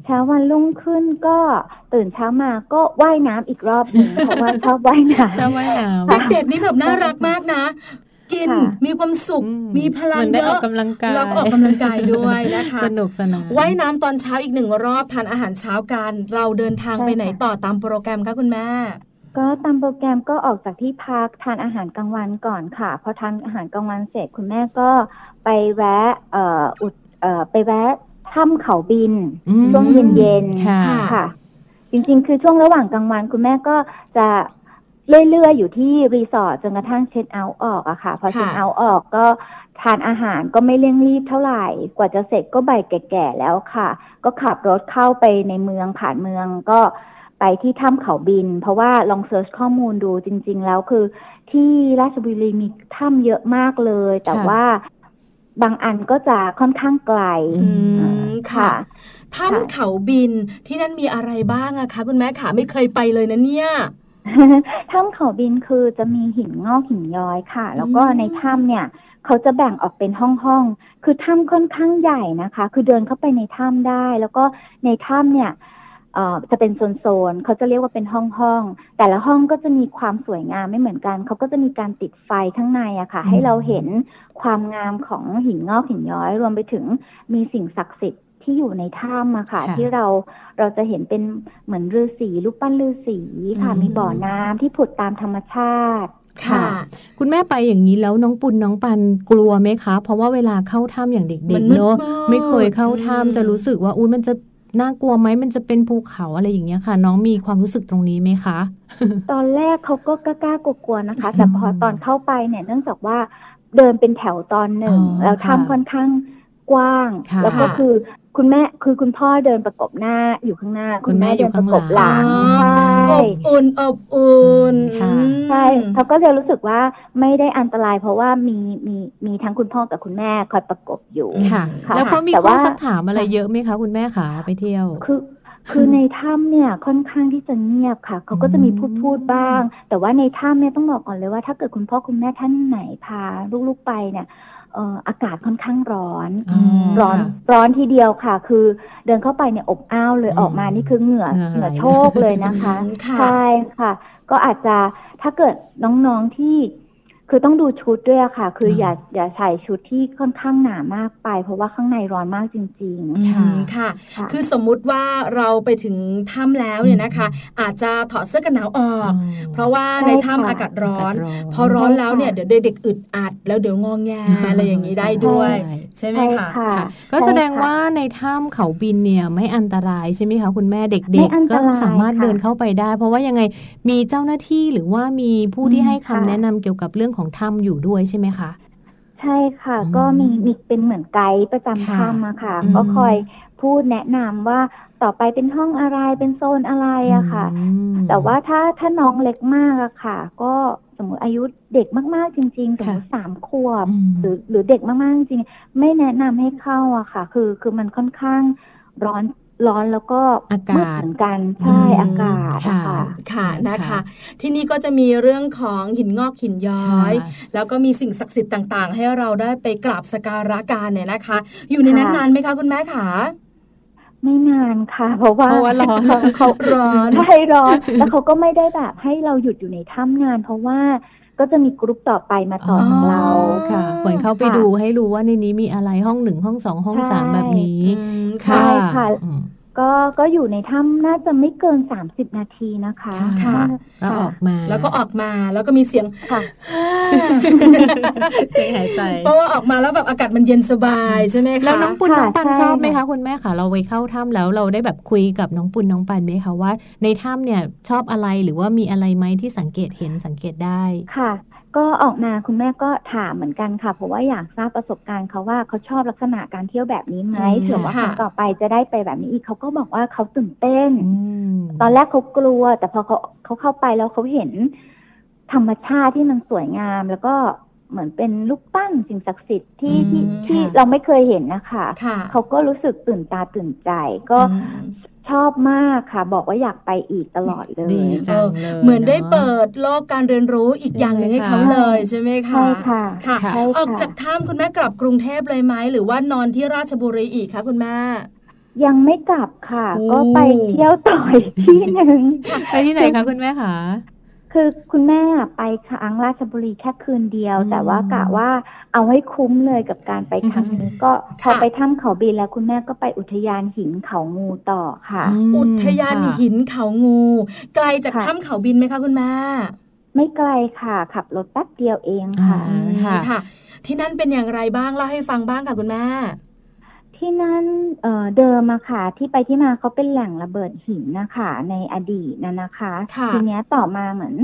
เช้าวันรุ่งขึ้นก็ตื่นเช้ามาก็ว่ายน้ำอีกรอบหนึ่งเพราะว่าชอบว่ายน้ำชอบว่ายน้ำเด็กๆนี่แบบน่ารักมากนะ กิน มีความสุข มีพลังเยอะกำลังกายแล้วก็ออกกำลังกายด้วยนะคะสนุกสนานว่ายน้ำตอนเช้าอีกหนึ่งรอบทานอาหารเช้ากันเราเดินทางไปไหนต่อตามโปรแกรมคะคุณแม่ก็ตามโปรแกรมก็ออกจากที่พักทานอาหารกลางวันก่อนค่ะพอทานอาหารกลางวันเสร็จคุณแม่ก็ไปแวะเอ่ออุดเอ่อไปแวะถ้ำเขาบินช่วงเย็นๆค่ะ จริงๆ คือช่วงระหว่างกลางวันคุณแม่ก็จะ เรื่อยๆ อยู่ที่รีสอร์ทจนกระทั่งเช็ดเอาท์ออกอะค่ะ พอเช็ดเอาท์ออกก็ทานอาหารก็ไม่เร่งรีบเท่าไหร่ กว่าจะเสร็จก็ใบแก่ๆแล้วค่ะ ก็ขับรถเข้าไปในเมืองผ่านเมืองก็ไปที่ถ้ำเขาบิน เพราะว่าลองเซิร์ชข้อมูลดูจริง ๆ แล้วคือ ที่ราชบุรีมีถ้ำเยอะมากเลย แต่ว่าบางอันก็จะค่อนข้างไกลค่ะถ้ำเขาบินที่นั่นมีอะไรบ้างอะคะ คุณแม่ขาไม่เคยไปเลยนะเนี่ย ถ้ำเขาบินคือจะมีหินงอกหินย้อยค่ะ แล้วก็ในถ้ำเนี่ยเขาจะแบ่งออกเป็นห้องห้องคือถ้ำค่อนข้างใหญ่นะคะ คือเดินเข้าไปในถ้ำได้ แล้วก็ในถ้ำเนี่ยจะเป็นโซนๆเขาจะเรียกว่าเป็นห้องห้องแต่ละห้องก็จะมีความสวยงามไม่เหมือนกัน เขาก็จะมีการติดไฟข้างในอะค่ะ ให้เราเห็นความงามของหินงอกหินย้อย รวมไปถึงมีสิ่งศักดิ์สิทธิ์ ที่อยู่ในถ้ำอะค่ะ ที่เราเราจะเห็นเป็นเหมือนฤาษีรูปปั้นฤาษีค่ะ มีบ่อน้ำที่ผุดตามธรรมชาติค่ะ คุณแม่ไปอย่างนี้แล้วน้องปุณน้องปันกลัวไหมคะ เพราะว่าเวลาเข้าถ้ำอย่างเด็กๆเนอะไม่เคยเข้าถ้ำจะรู้สึกว่าอุ้ยมันจะน่ากลัวไหมมันจะเป็นภูเขาอะไรอย่างเงี้ยค่ะ น้องมีความรู้สึกตรงนี้ไหมคะ ตอนแรกเขาก็กล้ากลัวๆนะคะ แต่พอตอนเข้าไปเนี่ย เนื่องจากว่าเดินเป็นแถวตอนหนึ่งแล้วถ้ำค่อนข้างกว้าง แล้วก็คือ คุณแม่คือคุณพ่อเดินประกบหน้าอยู่ข้างหน้า คุณแม่เดินประกบหลังใช่อบอุ่นอบอุ่นใช่เขาก็จะรู้สึกว่าไม่ได้อันตราย เพราะว่ามีมีมีทั้งคุณพ่อกับคุณแม่คอยประกบอยู่ค่ะ แล้วเขามีข้อสักถามอะไรเยอะไหมคะคุณแม่ขาไปเที่ยวคือคือในถ้ำเนี่ยค่อนข้างที่จะเงียบค่ะเขาก็จะมีพูดพูดบ้าง แต่ว่าในถ้ำเนี่ยต้องบอกก่อนเลยว่าถ้าเกิดคุณพ่อคุณแม่ท่านไหนพาลูกๆไปเนี่ย อากาศค่อนข้างร้อน ร้อนร้อนทีเดียวค่ะ คือเดินเข้าไปเนี่ยอบอ้าวเลยออกมานี่คือเหงื่อเหงื่อโชกเลยนะคะ ใช่ค่ะ ก็อาจจะถ้าเกิดน้องๆที่ คือต้องดูชุดด้วยค่ะ คืออย่าอย่าใส่ชุดที่ค่อนข้างหนามากไป เพราะว่าข้างในร้อนมากจริงๆค่ะค่ะ คือสมมุติว่าเราไปถึงถ้ำแล้วเนี่ยนะคะ อาจจะถอดเสื้อกันหนาวออก เพราะว่าในถ้ำอากาศร้อน พอร้อนแล้วเนี่ยเดี๋ยวเด็กอึดอัด แล้วเดี๋ยวงองแงอะไรอย่างนี้ได้ด้วย ใช่ไหมคะก็แสดงว่าในถ้ำเขาบินเนี่ยไม่อันตรายใช่ไหมคะคุณแม่เด็กๆก็สามารถเดินเข้าไปได้ เพราะว่ายังไงมีเจ้าหน้าที่หรือว่ามีผู้ที่ให้คำแนะนำเกี่ยวกับเรื่องของถ้ำอยู่ด้วยใช่ไหมคะ ใช่ค่ะ ก็มีมีเป็นเหมือนไกด์ประจำถ้ำอะค่ะ ก็คอยพูดแนะนำว่าต่อไปเป็นห้องอะไรเป็นโซนอะไรอะค่ะ แต่ว่าถ้าถ้าน้องเล็กมากอะค่ะ ก็สมมติอายุเด็กมากๆจริงๆสมมติสามขวบหรือหรือเด็กมากๆจริงไม่แนะนำให้เข้าอะค่ะ คือคือมันค่อนข้างร้อน ร้อนแล้วก็อากาศเหมือนกันใช่อากาศค่ะค่ะนะคะ ที่นี่ก็จะมีเรื่องของหินงอกหินย้อย แล้วก็มีสิ่งศักดิ์สิทธิ์ต่างๆ ให้เราได้ไปกราบสการะการเนี่ยนะคะ อยู่ในนั้นนานไหมคะคุณแม่ขาไม่นานค่ะ เพราะว่าร้อนเขาร้อนใช่ร้อน แล้วเขาก็ไม่ได้แบบให้เราหยุดอยู่ในถ้ำนาน เพราะว่า ก็จะมีกรุ๊ปต่อไปมาต่อของเราค่ะเหมือนเข้าไปดูให้รู้ว่าในนี้มีอะไรห้องหนึ่งห้องสองห้องสามแบบนี้ใช่ค่ะ ก็ก็อยู่ในถ้ำน่าจะไม่เกินสามสิบนาทีนะคะค่ะแล้วออกมา แล้วก็ออกมาแล้วก็มีเสียงค่ะเสียงหายใจ เพราะว่าออกมาแล้วแบบอากาศมันเย็นสบายใช่ไหมคะแล้วน้องปุณน้องปันชอบไหมคะคุณแม่คะเราไปเข้าถ้ำแล้วเราได้แบบคุยกับน้องปุณน้องปันไหมคะว่า ในถ้ำเนี่ยชอบอะไรหรือว่ามีอะไรไหมที่สังเกตเห็นสังเกตได้ค่ะ ก็ออกมาคุณแม่ก็ถามเหมือนกันค่ะ เพราะว่าอยากทราบประสบการณ์เขาว่าเขาชอบลักษณะการเที่ยวแบบนี้ไหมเผื่อว่าครั้งต่อไปจะได้ไปแบบนี้อีกเขาก็บอกว่าเขาตื่นเต้น ตอนแรกเขากลัว แต่พอเขาเขาเข้าไปแล้วเขาเห็น ธรรมชาติที่มันสวยงาม แล้วก็เหมือนเป็นลูกปั้นสิ่งศักดิ์สิทธิ์ที่ที่ที่เราไม่เคยเห็นนะคะ เขาก็รู้สึกตื่นตาตื่นใจ ก็ ชอบมากค่ะ บอกว่าอยากไปอีกตลอดเลยเออเหมือนได้เปิดโลกการเรียนรู้อีกอย่างหนึ่งให้เขาเลยใช่ไหมคะใช่ค่ะค่ะ ออกจากถ้ำคุณแม่กลับกรุงเทพเลยไหมหรือว่านอนที่ราชบุรีอีกคะคุณแม่ยังไม่กลับค่ะ ก็ไปเที่ยวต่อยที่หนึ่งไปที่ไหนคะคุณแม่คะ คือคุณแม่ไปครั้งราชบุรีแค่คืนเดียว แต่ว่ากะว่าเอาให้คุ้มเลยกับการไปครั้งนี้ก็พอไปถ้ำเขาบินแล้วคุณแม่ก็ไปอุทยานหินเขางูต่อค่ะ อุทยานหินเขางู ไกลจากถ้ำเขาบินไหมคะคุณแม่ไม่ไกลค่ะ ขับรถแป๊บเดียวเองค่ะค่ะ ที่นั่นเป็นอย่างไรบ้างเล่าให้ฟังบ้างค่ะคุณแม่ ที่นั่นเเดิมอะค่ะ ที่ไปที่มาเขาเป็นแหล่งระเบิดหินนะคะในอดีตนะนะคะทีเนี้ยต่อมาเหมือน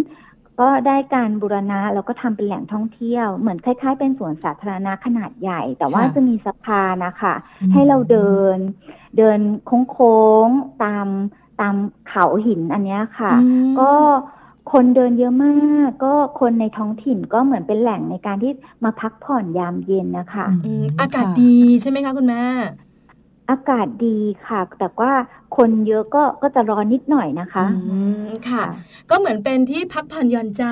ก็ได้การบูรณะแล้วก็ทำเป็นแหล่งท่องเที่ยว เหมือนคล้ายๆ เป็นสวนสาธารณะขนาดใหญ่ แต่ว่าจะมีสะพานนะคะให้เราเดิน เดินโค้งๆตามตามเขาหินอันนี้ค่ะ ก็ คนเดินเยอะมาก ก็คนในท้องถิ่นก็เหมือนเป็นแหล่งในการที่มาพักผ่อนยามเย็นนะคะอากาศดีใช่ไหมคะคุณแม่อากาศดีค่ะ แต่ว่าคนเยอะก็ก็จะร้อนนิดหน่อยนะคะค่ะ ก็เหมือนเป็นที่พักผ่อนหย่อนใจ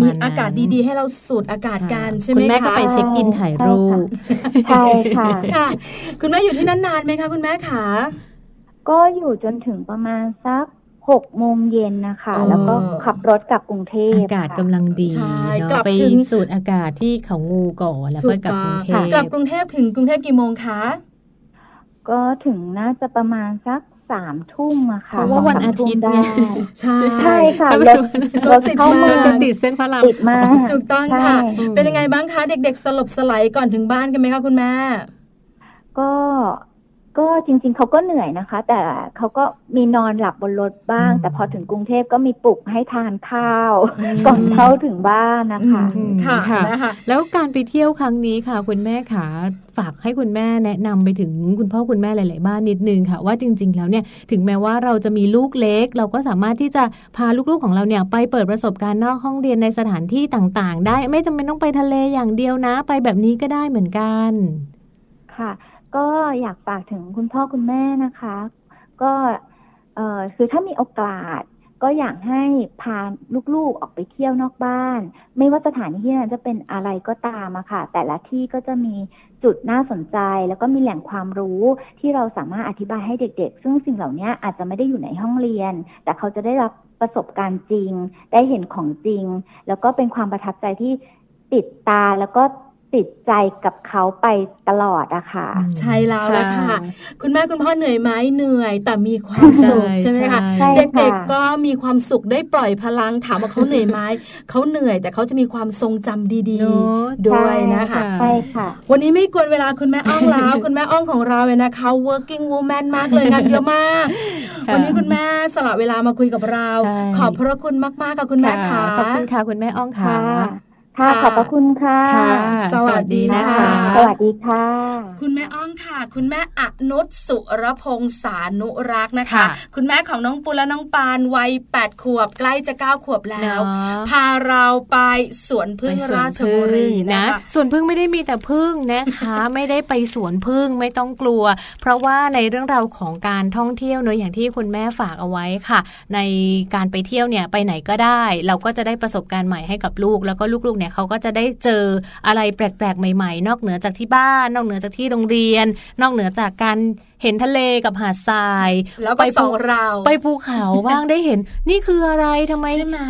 มีอากาศดีๆ ให้เราสูดอากาศกันใช่ไหมคะคุณแม่ก็ไปเช็คอินถ่ายรูปใช่ค่ะค่ะ คุณแม่อยู่ที่นั่นนานไหมคะคุณแม่คะก็อยู่จนถึงประมาณสัก หกโมงเย็นนะคะ แล้วก็ขับรถกลับกรุงเทพอากาศกำลังดีเนาะไปสูดอากาศที่เขางูก่อนแล้วก็กลับกรุงเทพกลับกรุงเทพถึงกรุงเทพกี่โมงคะก็ถึงน่าจะประมาณสักสามทุ่มอะค่ะเพราะว่าวันอาทิตย์ไงใช่ใช่ค่ะรถรถเข้ามาติดเส้นพระรามติดมาถูกต้องค่ะ เป็นยังไงบ้างคะ เด็กๆ สลบสลายก่อนถึงบ้านกันไหมคะคุณแม่ก็ ก็จริง ๆ เขาก็เหนื่อยนะคะ แต่เขาก็มีนอนหลับบนรถบ้าง แต่พอถึงกรุงเทพก็มีปลุกให้ทานข้าวก่อนเข้าถึงบ้านนะคะค่ะคะแล้วการไปเที่ยวครั้งนี้ค่ะ คุณแม่ขาฝากให้คุณแม่แนะนำไปถึงคุณพ่อคุณแม่หลาย ๆ บ้านนิดนึงค่ะ ว่าจริง ๆ แล้วเนี่ยถึงแม้ว่าเราจะมีลูกเล็ก เราก็สามารถที่จะพาลูก ๆ ของเราเนี่ยไปเปิดประสบการณ์นอกห้องเรียนในสถานที่ต่าง ๆ ได้ไม่จำเป็นต้องไปทะเลอย่างเดียวนะ ไปแบบนี้ก็ได้เหมือนกันค่ะ ก็อยากฝากถึงคุณพ่อคุณแม่นะคะ ก็คือถ้ามีโอกาสก็อยากให้พาลูกๆออกไปเที่ยวนอกบ้าน ไม่ว่าสถานที่นั้นจะเป็นอะไรก็ตามอะค่ะ แต่ละที่ก็จะมีจุดน่าสนใจ แล้วก็มีแหล่งความรู้ที่เราสามารถอธิบายให้เด็กๆ ซึ่งสิ่งเหล่านี้อาจจะไม่ได้อยู่ในห้องเรียน แต่เขาจะได้รับประสบการณ์จริง ได้เห็นของจริง แล้วก็เป็นความประทับใจที่ติดตาแล้วก็ ติดใจกับเขาไปตลอดอะค่ะ ใช่แล้วละค่ะ คุณแม่คุณพ่อเหนื่อยไหมเหนื่อย แต่มีความสุขใช่ไหมคะเด็กๆก็มีความสุขได้ปล่อยพลังถามว่าเขาเหนื่อยไหมเขาเหนื่อยแต่เขาจะมีความทรงจำดีๆด้วยนะคะใช่ค่ะ วันนี้ไม่กวนเวลาคุณแม่อ้องแล้ว คุณแม่อ้องของเราเลยนะคะ working woman มากเลยงานเยอะมาก วันนี้คุณแม่สละเวลามาคุยกับเรา ขอบพระคุณมากๆค่ะคุณแม่ค่ะขอบคุณค่ะคุณแม่อ้องค่ะ ค่ะขอบพระคุณค่ะ สวัสดีนะคะ สวัสดีค่ะ คุณแม่อ้องค่ะ คุณแม่อนุชสุรพงษานุรักษ์นะคะ คุณแม่ของน้องปูและน้องปานวัยแปดขวบใกล้จะเก้าขวบแล้ว พาเราไปสวนพึ่งราชบุรีนะสวนพึ่งไม่ได้มีแต่พึ่งนะคะ ไม่ได้ไปสวนพึ่งไม่ต้องกลัว เพราะว่าในเรื่องราวของการท่องเที่ยวเนอะอย่างที่คุณแม่ฝากเอาไว้ค่ะ ในการไปเที่ยวเนี่ยไปไหนก็ได้ เราก็จะได้ประสบการณ์ใหม่ให้กับลูกแล้วก็ลูกๆเนี่ยเขาก็จะได้เจออะไรแปลกๆใหม่ ๆ นอกเหนือจากที่บ้าน นอกเหนือจากที่โรงเรียน นอกเหนือจากการ เห็นทะเลกับหาดทราย แล้วไปภูเราไปภูเขาบ้างได้เห็น นี่คืออะไรทำไม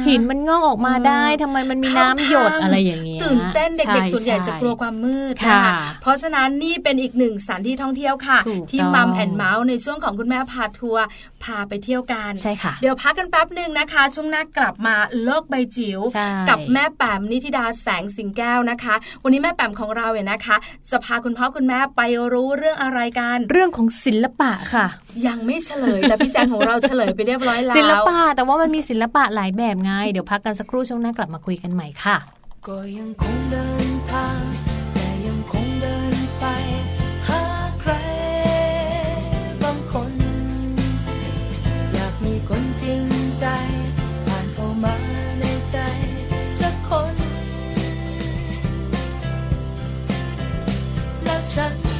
หินมันงอกออกมาได้ทำไมมันมีน้ำหยดอะไรอย่างเงี้ยตื่นเต้นเด็กๆส่วนใหญ่จะกลัวความมืดค่ะ เพราะฉะนั้นนี่เป็นอีกหนึ่งสถานที่ท่องเที่ยวค่ะ ที่มัมแอนเมาส์ในช่วงของคุณแม่พาทัวร์พาไปเที่ยวกันใช่ค่ะ เดี๋ยวพักกันแป๊บหนึ่งนะคะ ช่วงหน้ากลับมาโลกใบจิ๋วกับแม่แปมนิธิดาแสงสิงแก้วนะคะ วันนี้แม่แปมของเราเนี่ยนะคะ จะพาคุณพ่อคุณแม่ไปรู้เรื่องอะไรกัน เรื่องของศิลปะค่ะ ยังไม่เฉลย แต่พี่แจงของเราเฉลยไปเรียบร้อยแล้วศิลปะ แต่ว่ามันมีศิลปะหลายแบบไง เดี๋ยวพักกันสักครู่ช่วงหน้ากลับมาคุยกันใหม่ค่ะ ก็ยังคงเดินทางแต่ยังคงเดินไปหาใครบางคน อยากมีคนจริงใจผ่านเข้ามาในใจสักคน แล้วฉัน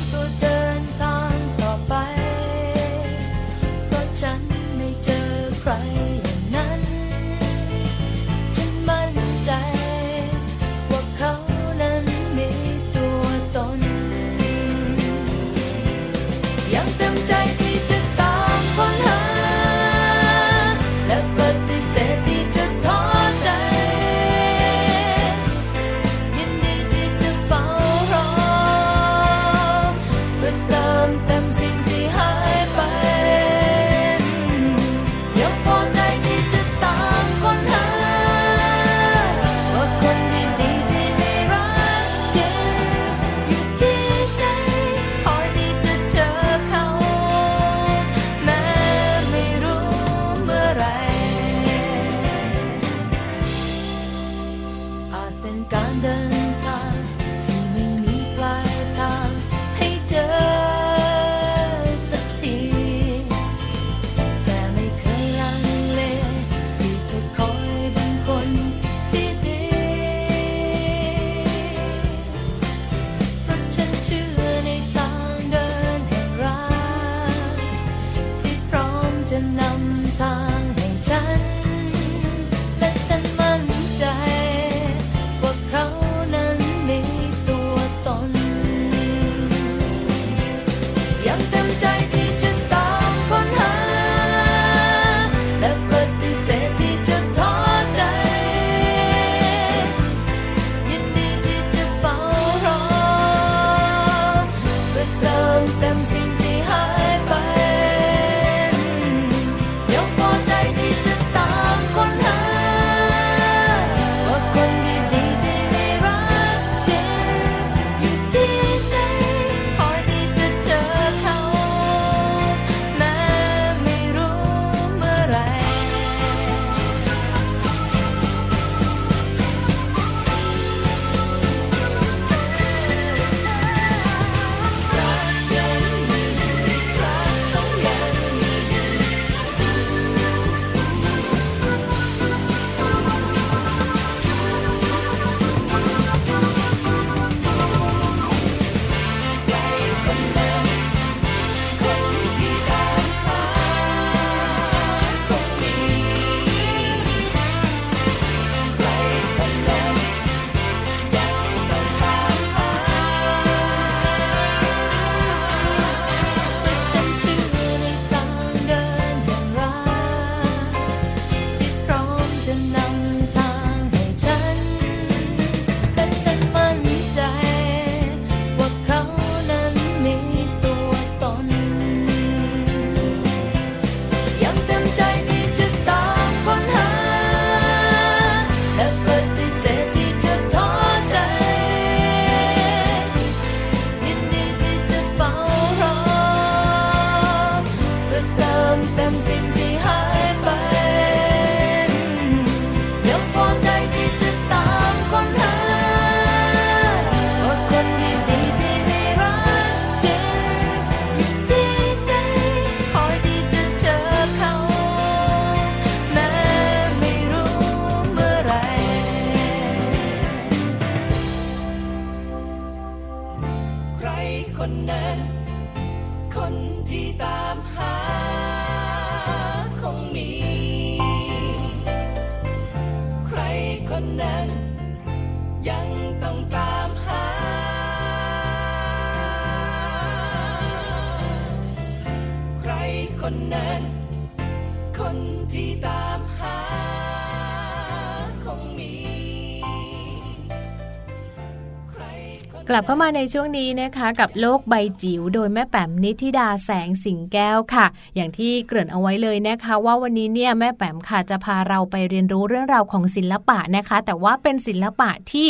ลับเข้ามาในช่วงนี้นะคะกับโลกใบจิ๋วโดยแม่แป๋มนิธิดาแสงสิงแก้วค่ะ อย่างที่เกริ่นเอาไว้เลยนะคะ ว่าวันนี้เนี่ยแม่แป๋มค่ะจะพาเราไปเรียนรู้เรื่องราวของศิลปะนะคะ แต่ว่าเป็นศิลปะที่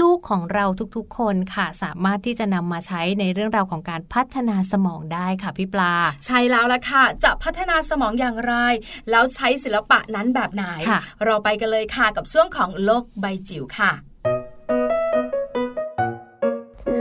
ลูกๆของเราทุกๆ คนค่ะ สามารถที่จะนำมาใช้ในเรื่องราวของการพัฒนาสมองได้ค่ะพี่ปลา ใช่แล้วละค่ะ จะพัฒนาสมองอย่างไร แล้วใช้ศิลปะนั้นแบบไหนเราไปกันเลยค่ะกับช่วงของโลกใบจิ๋วค่ะ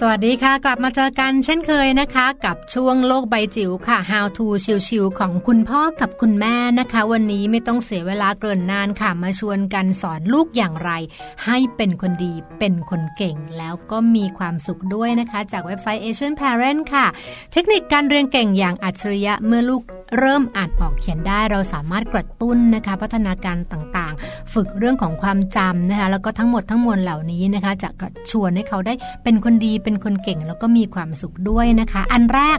สวัสดีค่ะ กลับมาเจอกันเช่นเคยนะคะ กับช่วงโลกใบจิ๋วค่ะ How to ชิวๆของคุณพ่อกับคุณแม่นะคะ วันนี้ไม่ต้องเสียเวลาเกินนานค่ะ มาชวนกันสอนลูกอย่างไร ให้เป็นคนดีเป็นคนเก่ง แล้วก็มีความสุขด้วยนะคะ จากเว็บไซต์ Asian Parent ค่ะ เทคนิคการเรียนเก่งอย่างอัจฉริยะเมื่อลูก เริ่มอ่านออกเขียนได้ เราสามารถกระตุ้นนะคะ พัฒนาการต่างๆ ฝึกเรื่องของความจำนะคะแล้วก็ทั้งหมดทั้งมวลเหล่านี้นะคะ จะกระชวนให้เขาได้เป็นคนดีเป็นคนเก่งแล้วก็มีความสุขด้วยนะคะ อันแรก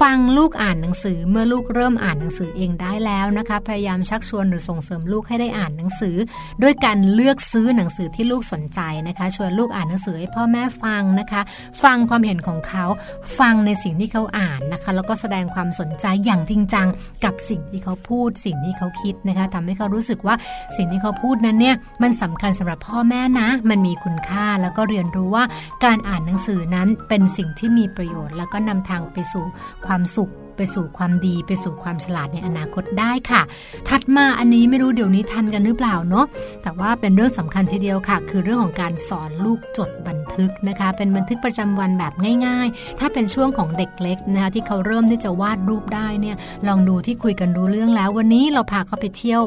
ฟังลูกอ่านหนังสือเมื่อลูกเริ่มอ่านหนังสือเองได้แล้วนะคะ พยายามชักชวนหรือส่งเสริมลูกให้ได้อ่านหนังสือ ด้วยการเลือกซื้อหนังสือที่ลูกสนใจนะคะ ชวนลูกอ่านหนังสือให้พ่อแม่ฟังนะคะ ฟังความเห็นของเขาฟังในสิ่งที่เขาอ่านนะคะ แล้วก็แสดงความสนใจอย่างจริงจังกับสิ่งที่เขาพูด สิ่งที่เขาคิดนะคะทำให้เขารู้สึกว่าสิ่งที่เขาพูดนั้นเนี่ยมันสำคัญสำหรับพ่อแม่นะ มันมีคุณค่าแล้วก็เรียนรู้ว่าการอ่านหนังสือนั้นเป็นสิ่งที่มีประโยชน์ แล้วก็นำทางไปสู่ความสุข ไปสู่ความดีไปสู่ความฉลาดในอนาคตได้ค่ะ ถัดมาอันนี้ไม่รู้เดี๋ยวนี้ทันกันหรือเปล่าเนาะแต่ว่าเป็นเรื่องสำคัญทีเดียวค่ะ คือเรื่องของการสอนลูกจดบันทึกนะคะ เป็นบันทึกประจำวันแบบง่าย ๆ ถ้าเป็นช่วงของเด็กเล็กนะคะที่เขาเริ่มที่จะวาดรูปได้เนี่ยลองดูที่คุยกันรู้เรื่องแล้ว วันนี้เราพาเขาไปเที่ยว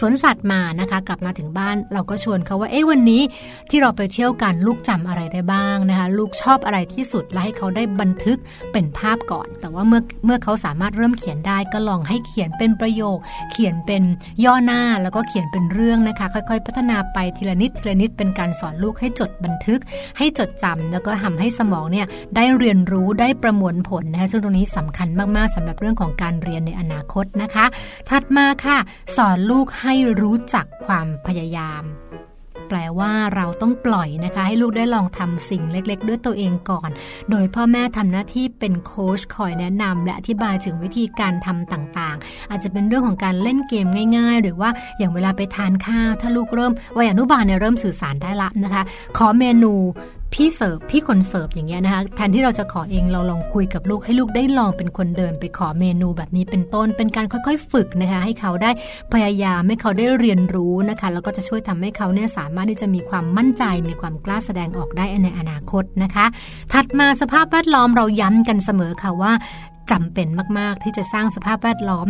สวนสัตว์มานะคะ กลับมาถึงบ้านเราก็ชวนเขาว่าเอ๊ะวันนี้ที่เราไปเที่ยวกันลูกจำอะไรได้บ้างนะคะ ลูกชอบอะไรที่สุดและให้เขาได้บันทึกเป็นภาพก่อน แต่ว่าเมื่อเมื่อเขาสามารถเริ่มเขียนได้ก็ลองให้เขียนเป็นประโยค เขียนเป็นย่อหน้าแล้วก็เขียนเป็นเรื่องนะคะ ค่อยๆ พัฒนาไปทีละนิดทีละนิดเป็นการสอนลูกให้จดบันทึก ให้จดจำแล้วก็ทำให้สมองเนี่ยได้เรียนรู้ได้ประมวลผลนะคะซึ่งตรงนี้สำคัญมากๆสำหรับเรื่องของการเรียนในอนาคตนะคะ ถัดมาค่ะ สอนลูกให้รู้จักความพยายาม แปลว่าเราต้องปล่อยนะคะ ให้ลูกได้ลองทำสิ่งเล็กๆ ด้วยตัวเองก่อน โดยพ่อแม่ทำหน้าที่เป็นโค้ชคอยแนะนำและอธิบายถึงวิธีการทำต่างๆ อาจจะเป็นเรื่องของการเล่นเกมง่าย ๆ หรือว่าอย่างเวลาไปทานข้าวถ้าลูกเริ่มวัยอนุบาลเนี่ยเริ่มสื่อสารได้ละนะคะ ขอเมนู พี่เสิร์ฟพี่คนเสิร์ฟอย่างเงี้ยนะคะแทนที่เราจะขอเองเราลองคุยกับลูกให้ลูกได้ลองเป็นคนเดินไปขอเมนูแบบนี้เป็นต้น เป็นการค่อยๆ ฝึกนะคะให้เขาได้พยายามให้เขาได้เรียนรู้นะคะแล้วก็จะช่วยทำให้เขาเนี่ยสามารถที่จะมีความมั่นใจ มีความกล้าแสดงออกได้ในอนาคตนะคะ ถัดมาสภาพแวดล้อมเราย้ำกันเสมอค่ะว่า จำเป็นมาก ๆ ที่จะสร้างสภาพแวดล้อม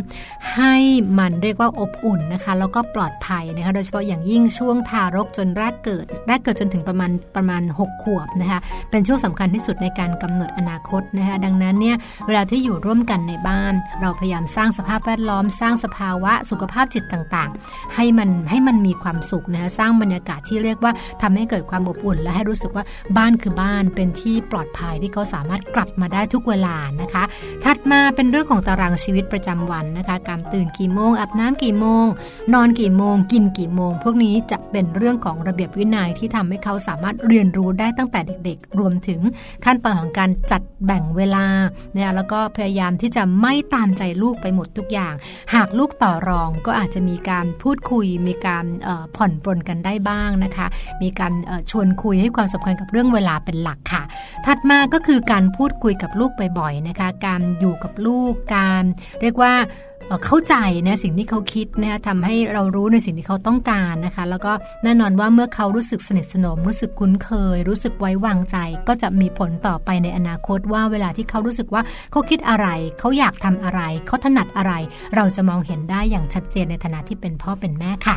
ให้มันเรียกว่าอบอุ่นนะคะ แล้วก็ปลอดภัยนะคะ โดยเฉพาะอย่างยิ่งช่วงทารกจนแรกเกิด แรกเกิดจนถึงประมาณประมาณ 6 ขวบนะคะ เป็นช่วงสำคัญที่สุดในการกำหนดอนาคตนะคะ ดังนั้นเนี่ยเวลาที่อยู่ร่วมกันในบ้าน เราพยายามสร้างสภาพแวดล้อม สร้างสภาวะสุขภาพจิตต่างๆ ให้มันให้มันมีความสุขนะคะสร้างบรรยากาศที่เรียกว่าทำให้เกิดความอบอุ่น และให้รู้สึกว่าบ้านคือบ้านเป็นที่ปลอดภัยที่เขาสามารถกลับมาได้ทุกเวลานะคะถัดมาเป็นเรื่องของตารางชีวิตประจำวันนะคะการตื่นกี่โมงอาบน้ำกี่โมง นอนกี่โมง กินกี่โมง พวกนี้จะเป็นเรื่องของระเบียบวินัยที่ทำให้เขาสามารถเรียนรู้ได้ตั้งแต่เด็กๆ รวมถึงขั้นตอนของการจัดแบ่งเวลาเนี่ยแล้วก็พยายามที่จะไม่ตามใจลูกไปหมดทุกอย่าง หากลูกต่อรองก็อาจจะมีการพูดคุย มีการผ่อนปลนกันได้บ้างนะคะ มีการชวนคุยให้ความสำคัญกับเรื่องเวลาเป็นหลักค่ะ ถัดมาก็คือการพูดคุยกับลูกบ่อยๆนะคะการอยู่กับลูกการ เรียกว่าเข้าใจนะสิ่งที่เขาคิดนะทำให้เรารู้ในสิ่งที่เขาต้องการนะคะ แล้วก็แน่นอนว่าเมื่อเขารู้สึกสนิทสนม รู้สึกคุ้นเคย รู้สึกไว้วางใจ ก็จะมีผลต่อไปในอนาคตว่าเวลาที่เขารู้สึกว่าเขาคิดอะไร เขาอยากทำอะไร เขาถนัดอะไร เราจะมองเห็นได้อย่างชัดเจนในฐานะที่เป็นพ่อเป็นแม่ค่ะ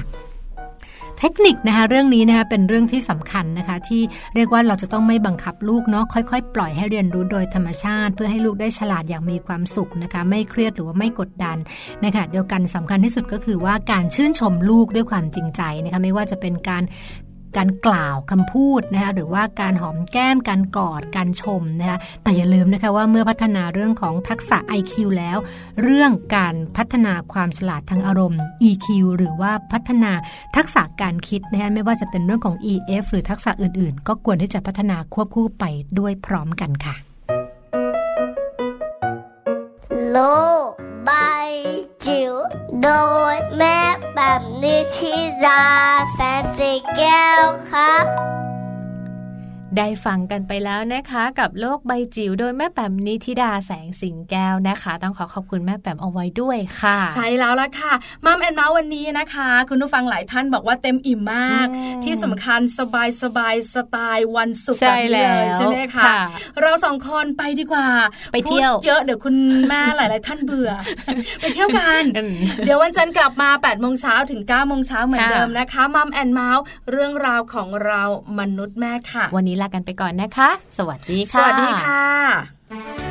เทคนิคนะคะเรื่องนี้นะคะเป็นเรื่องที่สำคัญนะคะ ที่เรียกว่าเราจะต้องไม่บังคับลูกเนาะค่อยๆ ปล่อยให้เรียนรู้โดยธรรมชาติ เพื่อให้ลูกได้ฉลาดอย่างมีความสุขนะคะ ไม่เครียดหรือว่าไม่กดดันนะคะเดียวกันสำคัญที่สุดก็คือว่าการชื่นชมลูกด้วยความจริงใจนะคะไม่ว่าจะเป็นการ การกล่าวคำพูดนะคะหรือว่าการหอมแก้มการกอดการชมนะคะแต่อย่าลืมนะคะว่าเมื่อพัฒนาเรื่องของทักษะ IQ แล้ว เรื่องการพัฒนาความฉลาดทางอารมณ์ EQ หรือว่าพัฒนาทักษะการคิดนะคะไม่ว่าจะเป็นเรื่องของ EF หรือทักษะอื่น ๆ ก็ควรที่จะพัฒนาควบคู่ไปด้วยพร้อมกันค่ะ โลายจิ๋วโดยแม่แบบ ได้ฟังกันไปแล้วนะคะกับโลกใบจิ๋วโดยแม่แปมนิธิดาแสงสิงแก้วนะคะ ต้องขอขอบคุณแม่แปมเอาไว้ด้วยค่ะ ใช่แล้วละค่ะมัมแอนเมาส์วันนี้นะคะ คุณผู้ฟังหลายท่านบอกว่าเต็มอิ่มมาก ที่สำคัญสบายสบายสไตล์วันศุกร์แบบนี้เลยใช่ไหมคะ เราสองคนไปดีกว่า ไปเที่ยวเยอะเดี๋ยวคุณแม่หลาย ๆ ท่านเบื่อ ไปเที่ยวกัน เดี๋ยววันจันทร์กลับมา8ปดโมงเช้าถึง9ก้าโมงเช้าเหมือนเดิมนะคะมัมแอนเมาส์เรื่องราวของเรามนุษย์แม่ค่ะ วันนี้ลากันไปก่อนนะคะ สวัสดีค่ะ สวัสดีค่ะ